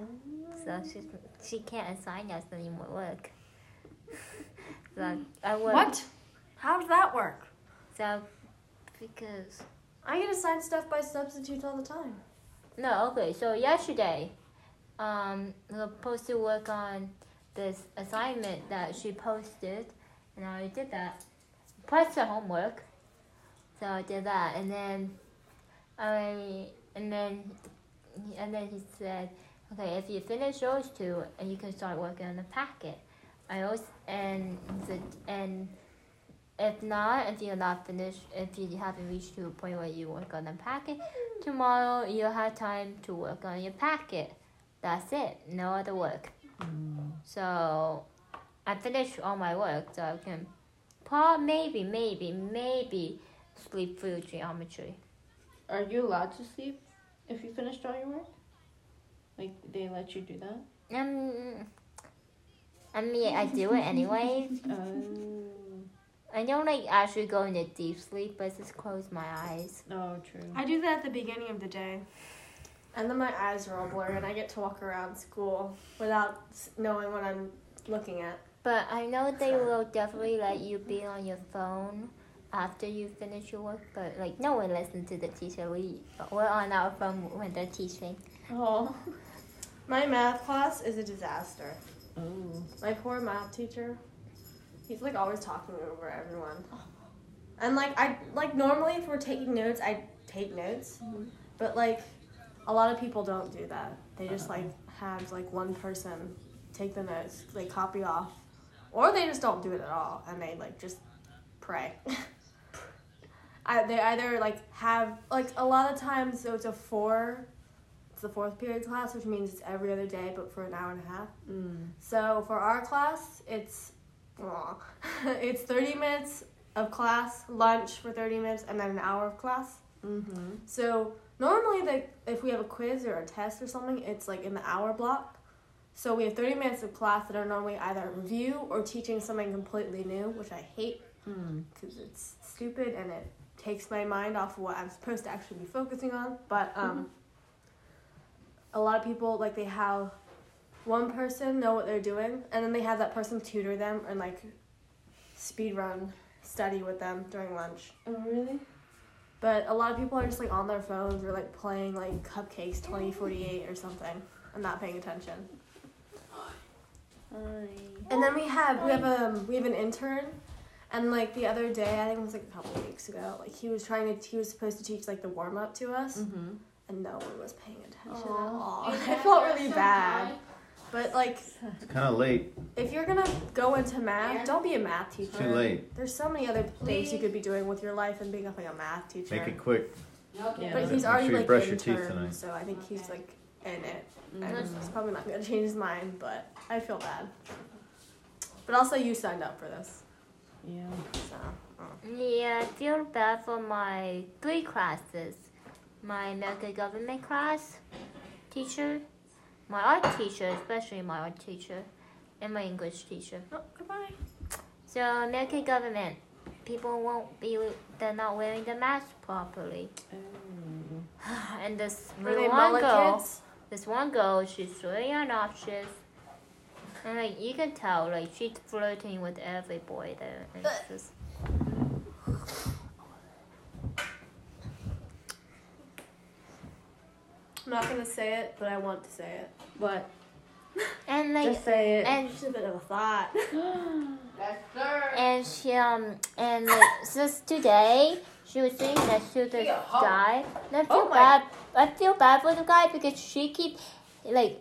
so she she can't assign us any more work. [LAUGHS] so I work. What? How does that work? So because I get assigned stuff by substitutes all the time. no okay so yesterday, um, we were supposed to work on this assignment that she posted, and I did that. Plus the homework. So I did that, and then I and then and then he said, okay, if you finish those two, and you can start working on the packet. I also and the and if not, if you're not finished, if you haven't reached to a point where you work on the packet, tomorrow you'll have time to work on your packet. That's it. No other work. Mm. So I finished all my work, so I can, probably maybe, maybe, maybe sleep through geometry. Are you allowed to sleep if you finished all your work? Like they let you do that? Um, I mean, I do it [LAUGHS] anyway. Oh. I don't like actually go into deep sleep, but just close my eyes. Oh, true. I do that at the beginning of the day. And then my eyes are all blurry and I get to walk around school without knowing what I'm looking at. But I know they will definitely let you be on your phone after you finish your work. But like, no one listens to the teacher. We we're on our phone when they're teaching. Oh. [LAUGHS] My math class is a disaster. Oh. My poor math teacher, he's like always talking over everyone. And like I like normally if we're taking notes, I take notes. But like a lot of people don't do that. They just like have like one person take the notes, they copy off, or they just don't do it at all and they like just pray. [LAUGHS] I, they either like have like a lot of times so it's a four it's the fourth period class which means it's every other day but for an hour and a half Mm. so for our class, it's [LAUGHS] it's thirty minutes of class, lunch for thirty minutes, and then an hour of class. Mm-hmm. So normally, the if we have a quiz or a test or something, it's like in the hour block. So we have thirty minutes of class that are normally either review or teaching something completely new, which I hate Mm. because it's stupid and it takes my mind off of what I'm supposed to actually be focusing on. But um, a lot of people like they have one person know what they're doing, and then they have that person tutor them and like speed run study with them during lunch. Oh, really? But a lot of people are just like on their phones or like playing like Cupcakes 2048 or something and not paying attention. Hi. And then we have we have um we have an intern, and like the other day I think it was like a couple weeks ago, like he was trying to he was supposed to teach like the warm up to us, Mm-hmm. and no one was paying attention Aw. at all. [LAUGHS] I felt really bad. But like It's kind of late. if you're gonna go into math, don't be a math teacher. Too late. There's so many other things you could be doing with your life and being like a math teacher. Make it quick. Yeah. But he's already sure you like brush your intern, teeth tonight. so I think he's like in it. Mm-hmm. And he's probably not gonna [LAUGHS] change his mind, but I feel bad. But also, you signed up for this. Yeah. So. Yeah, I feel bad for my three classes. My American government class teacher, my art teacher, especially my art teacher, and my English teacher. Oh, goodbye. So American government, people won't be, they're not wearing the mask properly. Oh. [SIGHS] And this they one girl, kids? this one girl, she's really obnoxious. And like you can tell, like she's flirting with every boy there. And it's just, I'm not gonna say it, but I want to say it. What? and like Just say it. and Just a bit of a thought. [GASPS] Yes, sir. And she um and like, just today she was sitting next to this guy. And I feel Oh bad. I feel bad for the guy because she keep like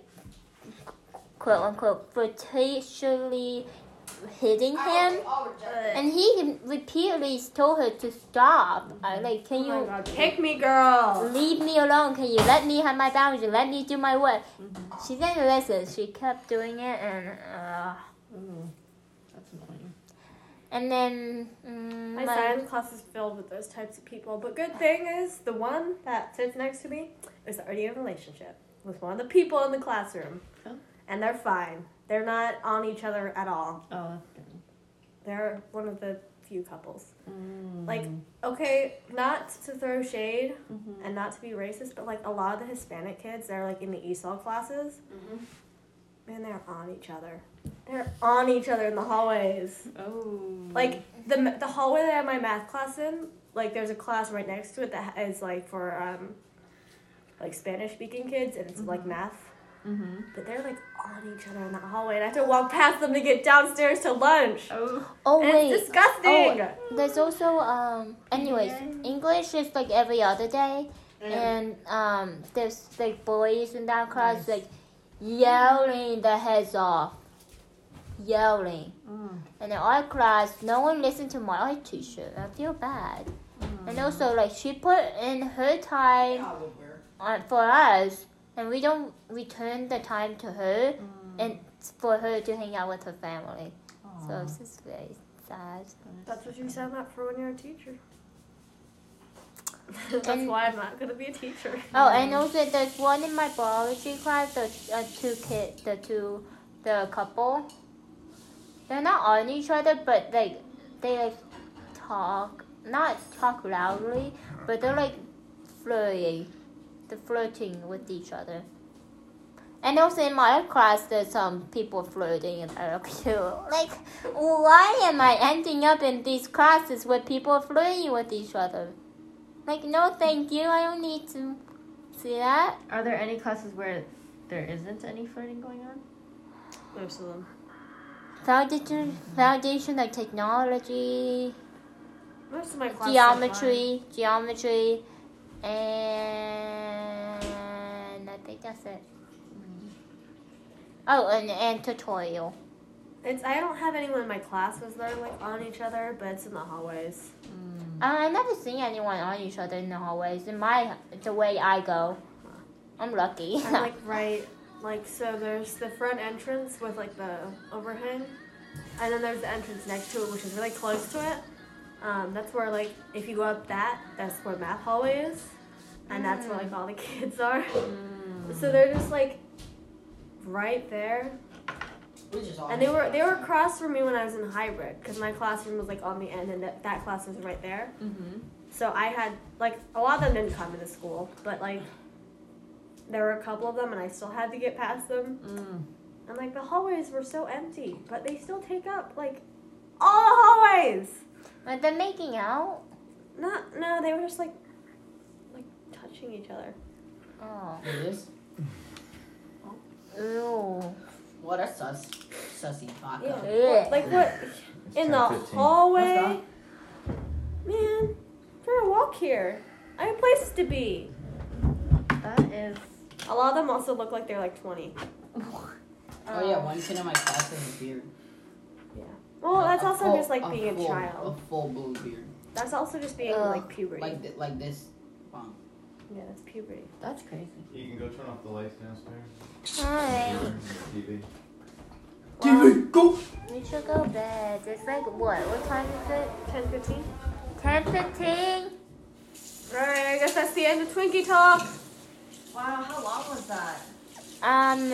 quote unquote flirtatiously hitting him, and he repeatedly told her to stop. I like, can Oh you god, pick me, girl. leave me alone? Can you let me have my boundaries? Let me do my work. She didn't listen. She kept doing it, and uh, Ooh, that's annoying. and then mm, My my- science class is filled with those types of people. But good thing is, the one that sits next to me is already in a relationship with one of the people in the classroom. Oh. And they're fine. They're not on each other at all. Oh. They're one of the few couples. Mm. Like, okay, not to throw shade Mhm. and not to be racist, but like a lot of the Hispanic kids, they're like in the ESOL classes. Man, they're on each other. They're on each other in the hallways. Oh. Like the the hallway that I have my math class in, like there's a class right next to it that is like for um like Spanish speaking kids and it's like math. Mm-hmm. But they're like on each other in that hallway and I have to walk past them to get downstairs to lunch. Oh. oh and wait, it's disgusting. There's also um. Anyways, English is like every other day, Mm. and um, there's like boys in that class like yelling their heads off, yelling. Mm. And in our class, no one listened to my art teacher. I feel bad. And also, like she put in her time on for us, and we don't return the time to her, and for her to hang out with her family. So it's just very sad. That's what you sign up for when you're a teacher. [LAUGHS] That's And- why I'm not gonna be a teacher. Oh, and also there's one in my biology class. The uh, two kid, the two, the couple. They're not on each other, but like they like talk, not talk loudly, but they're like flirting, they're flirting with each other. And also in my class, there's some people flirting and I look too. Like, why am I ending up in these classes where people are flirting with each other? Like, no, thank you. I don't need to see that. Are there any classes where there isn't any flirting going on? Most of them. Foundation, foundation like technology, Most of my classes. are geometry, geometry, and I think that's it. Oh, and, and tutorial. It's I don't have anyone in my classes that are like on each other, but it's in the hallways. Uh, I never seen anyone on each other in the hallways. In my the way I go, I'm lucky. I'm like [LAUGHS] right, like so. There's the front entrance with like the overhang, and then there's the entrance next to it, which is really close to it. Um, that's where like if you go up that, that's where math hallway is, and that's where like all the kids are. So they're just like right there, Which is and they were they were across from me when I was in hybrid because my classroom was like on the end, and that, that class was right there. Mm-hmm. So I had like a lot of them didn't come into school, but like there were a couple of them, and I still had to get past them. Mm. And like the hallways were so empty, but they still take up like all the hallways. But they're making out. Not no, they were just like like touching each other. Oh, It is? Ew. What a sus. Sussy baka. Ugh. Like what in the 10:15. hallway? Man, for a walk here. I have places to be. That is. A lot of them also look like they're like twenty. Oh yeah, one kid in my class has a beard. Yeah. Well, that's a also full- just like being a full, child. A full blue beard. That's also just being Ugh. like puberty. Like th- like this. Wow. yeah, that's puberty. That's crazy. You can go turn off the lights downstairs. Hi. TV. TV, go! We should go bed. It's like what? What time is it? 10 15. Ten fifteen. Alright, I guess that's the end of Twinkie Talk. Wow, how long was that? Um,